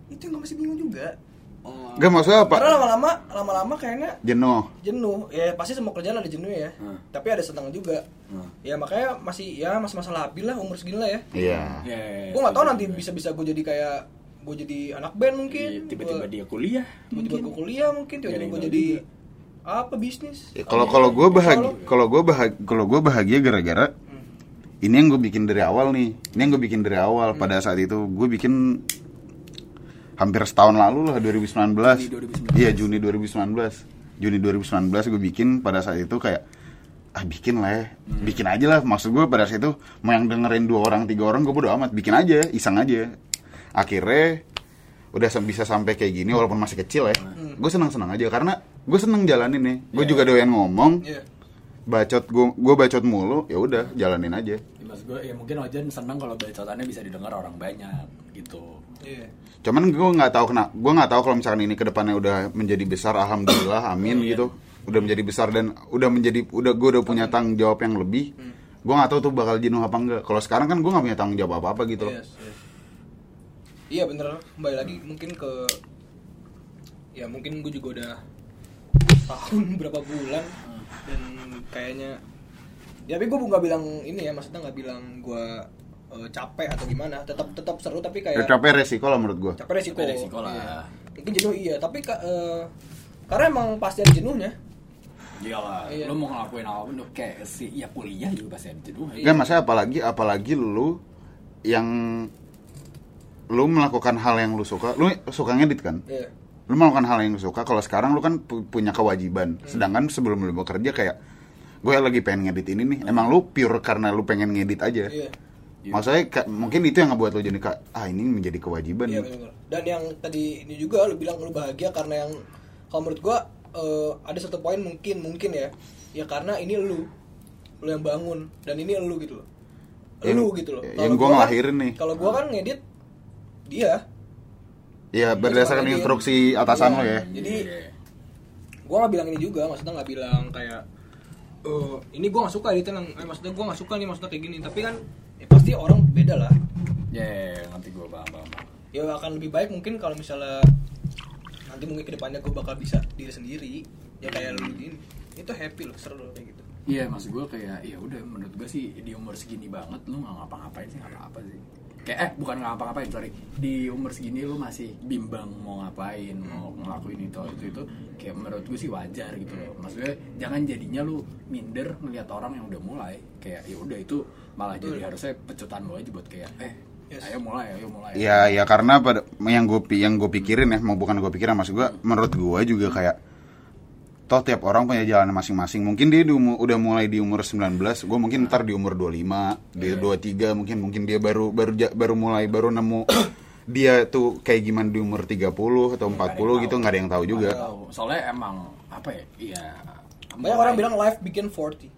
S3: itu yang gue masih bingung juga
S2: Oh.
S1: Gak maksudnya apa
S3: karena lama-lama lama-lama kayaknya
S1: jenuh
S3: jenuh ya pasti semua kerjaan ada jenuh ya
S2: Hmm.
S3: tapi ada senang juga
S2: Hmm.
S3: ya makanya masih ya masih masalah labil lah umur segini lah ya
S1: iya
S2: Ya, ya, ya,
S3: gue nggak tahu
S2: setuju
S3: nanti
S2: gue.
S3: bisa-bisa gue jadi kayak gue jadi anak band mungkin
S2: Iya, tiba-tiba dia kuliah
S3: tiba-tiba
S2: mungkin.
S3: gue kuliah mungkin tiba-tiba gue jadi
S2: juga.
S3: Apa bisnis?
S1: Ya, kalau kalau gue bahagia kalau gue bahagia kalau gue bahagia gara-gara
S3: Hmm.
S1: ini yang gue bikin dari awal nih. Ini yang gue bikin dari awal. Pada saat itu gue bikin hampir setahun lalu lah 2019
S2: Juni 2019.
S1: iya Juni 2019 Juni 2019 gue bikin pada saat itu kayak ah bikin lah ya. Bikin aja lah. Maksud gue pada saat itu mau yang dengerin dua orang tiga orang gue bodo amat. Bikin aja iseng aja. Akhirnya udah bisa sampai kayak gini walaupun masih kecil ya gue senang senang aja. Karena gue seneng jalanin nih gue
S2: Iya.
S1: juga doyan ngomong
S3: Iya.
S1: bacot gue gue bacot mulu ya udah jalanin aja
S2: Ya, maksud gue ya mungkin Ojan senang kalau bacotannya bisa didengar orang banyak gitu.
S3: Iya.
S1: cuman gue nggak tahu kena gue nggak tahu kalau misalkan ini ke depannya udah menjadi besar alhamdulillah amin
S2: Iya.
S1: gitu udah menjadi besar dan udah menjadi udah gue udah punya tanggung jawab yang lebih
S3: Hmm.
S1: gue nggak tahu tuh bakal jenuh apa enggak kalau sekarang kan gue nggak punya tanggung jawab apa apa gitu
S3: Yes, yes. Iya bener, kembali lagi mungkin ke ya mungkin gue juga udah tahun berapa bulan dan kayaknya ya tapi gue nggak bilang ini ya maksudnya nggak bilang gue eh, capek atau gimana tetap tetap seru tapi
S1: Ya,
S3: kayak
S1: capek resiko lah menurut gue
S3: capek resiko
S2: Capek resiko lah.
S3: Iya. mungkin jenuh iya tapi eh, karena emang pasti ada jenuhnya
S2: Iyalah,
S3: Iya.
S2: lu mau ngelakuin apa pun tuh kayak si ya kuliah juga pasti ada jenuh. ya.
S1: Gak masalah apalagi apalagi lu yang lu melakukan hal yang lu suka lu suka ngedit kan
S3: Iya.
S1: Lu melakukan hal yang lu suka kalau sekarang lu kan pu- punya kewajiban sedangkan sebelum lu bekerja kayak gue lagi pengen ngedit ini nih emang lu pure karena lu pengen ngedit aja
S3: iya
S1: maksudnya ka- mungkin itu yang ngebuat lu jadi kayak ah ini menjadi kewajiban
S3: Iya
S1: nih
S3: benar. Dan yang tadi ini juga lu bilang lu bahagia karena yang kalau menurut gua eh, ada satu poin mungkin mungkin ya. Ya karena ini lu lu yang bangun dan ini lu gitu loh.
S1: Yang-
S3: Lu gitu loh.
S1: yang
S3: Kalau
S1: gua
S3: kan-
S1: ngelahirin nih.
S3: Kalau gua kan ngedit dia.
S1: Ya berdasarkan instruksi atasan
S3: Iya.
S1: lo ya
S3: Jadi
S2: Iya.
S3: gua nggak bilang ini juga, maksudnya nggak bilang kayak eh ini gua nggak suka editan yang eh, maksudnya gua nggak suka nih maksudnya kayak gini tapi kan ya pasti orang beda lah
S2: Ya, ya, ya, nanti gue paham, paham, paham.
S3: ya akan lebih baik mungkin kalau misalnya nanti mungkin ke depannya gue bakal bisa diri sendiri ya kayak lu ini itu happy loh seru loh kayak gitu
S2: Iya, maksud gue kayak ya udah menurut gue sih di umur segini banget lu nggak ngapa-ngapain sih nggak apa-apa sih. Kayak eh bukan ngapa-ngapain sorry. Di umur segini lu masih bimbang mau ngapain mau ngelakuin itu itu itu kayak menurut gue sih wajar gitu loh. Maksudnya jangan jadinya lu minder ngelihat orang yang udah mulai. Kayak ya udah itu malah jadi harusnya pecutan lo aja buat kayak eh
S3: Yes.
S2: ayo mulai ayo mulai.
S1: Ya ya karena pada yang gue yang gue pikirin ya mau bukan gue pikirin maksud gue menurut gue juga kayak toh tiap orang punya jalan masing-masing. Mungkin dia di umur, udah mulai di umur 19 gue mungkin ntar di umur 25 di 23 mungkin mungkin dia baru baru baru mulai baru nemu dia tuh kayak gimana di umur 30 atau 40 gitu nggak ada yang tahu juga.
S2: soalnya emang apa ya iya.
S3: Banyak orang bilang life begin 40.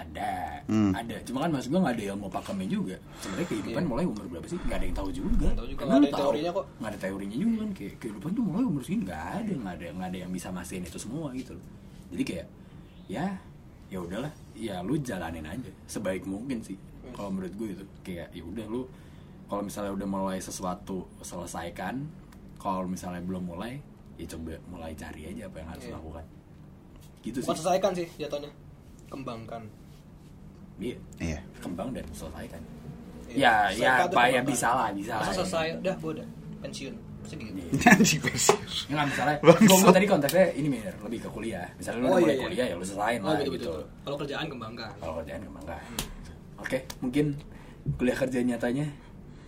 S2: Ada.
S1: Hmm.
S2: ada. Cuma kan maksud gue nggak ada ilmu pakemnya juga. Sebenarnya kehidupan mulai umur berapa sih? Nggak ada yang tahu juga.
S3: Nggak tahu juga,
S2: Karena
S3: nggak ada
S2: tahu,
S3: teorinya kok.
S2: nggak ada teorinya juga kan? Kayak kehidupan tuh mulai umur segini. Nggak ada nggak ada nggak ada yang bisa mastiin itu semua gitu loh. Jadi kayak ya ya udahlah. Ya lu jalanin aja. Sebaik mungkin sih. Kalau menurut gue itu. Kayak ya udah lu kalau misalnya udah mulai sesuatu selesaikan kalau misalnya belum mulai ya coba mulai cari aja apa yang harus
S3: Iya.
S2: lakukan gitu
S3: Bukan
S2: sih.
S3: selesaikan sih jatuhnya. Kembangkan.
S2: Iya
S1: iya
S2: kembang dan selesaikan
S3: Iya,
S2: ya ya pak ya bisa lah bisa lah
S3: selesai, udah gue udah pensiun. Gitu.
S2: Iya. Ya nggak misalnya, gue tadi konteksnya ini Mir, lebih ke kuliah. Misalnya lu
S3: Oh, iya,
S2: mulai
S3: iya.
S2: kuliah ya lu selesain
S3: Oh,
S2: lah
S3: betul,
S2: gitu.
S3: betul. Kalau kerjaan kembangkan.
S2: Kalau kerjaan kembangkan. Oke, mungkin kuliah kerja nyatanya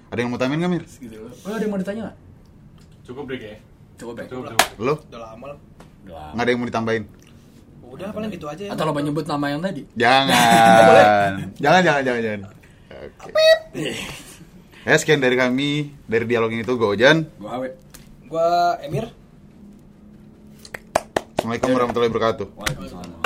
S1: ada yang mau tamin nggak mir
S2: gitu loh. Oh, ada yang mau ditanya nggak?
S4: Cukup break ya. Cukup, cukup.
S1: lo
S3: Udah lama lah.
S2: Udah.
S1: nggak ada yang mau ditambahin
S3: Udah paling gitu aja ya.
S2: Atau lo mau nyebut nama yang tadi?
S1: jangan jangan jangan jangan jangan Oke. Ya sekian dari kami dari dialog ini tuh gue Ojan
S2: Gue Hawe.
S3: Gua Emir.
S1: Assalamualaikum warahmatullahi wabarakatuh
S2: Waalaikumsalam.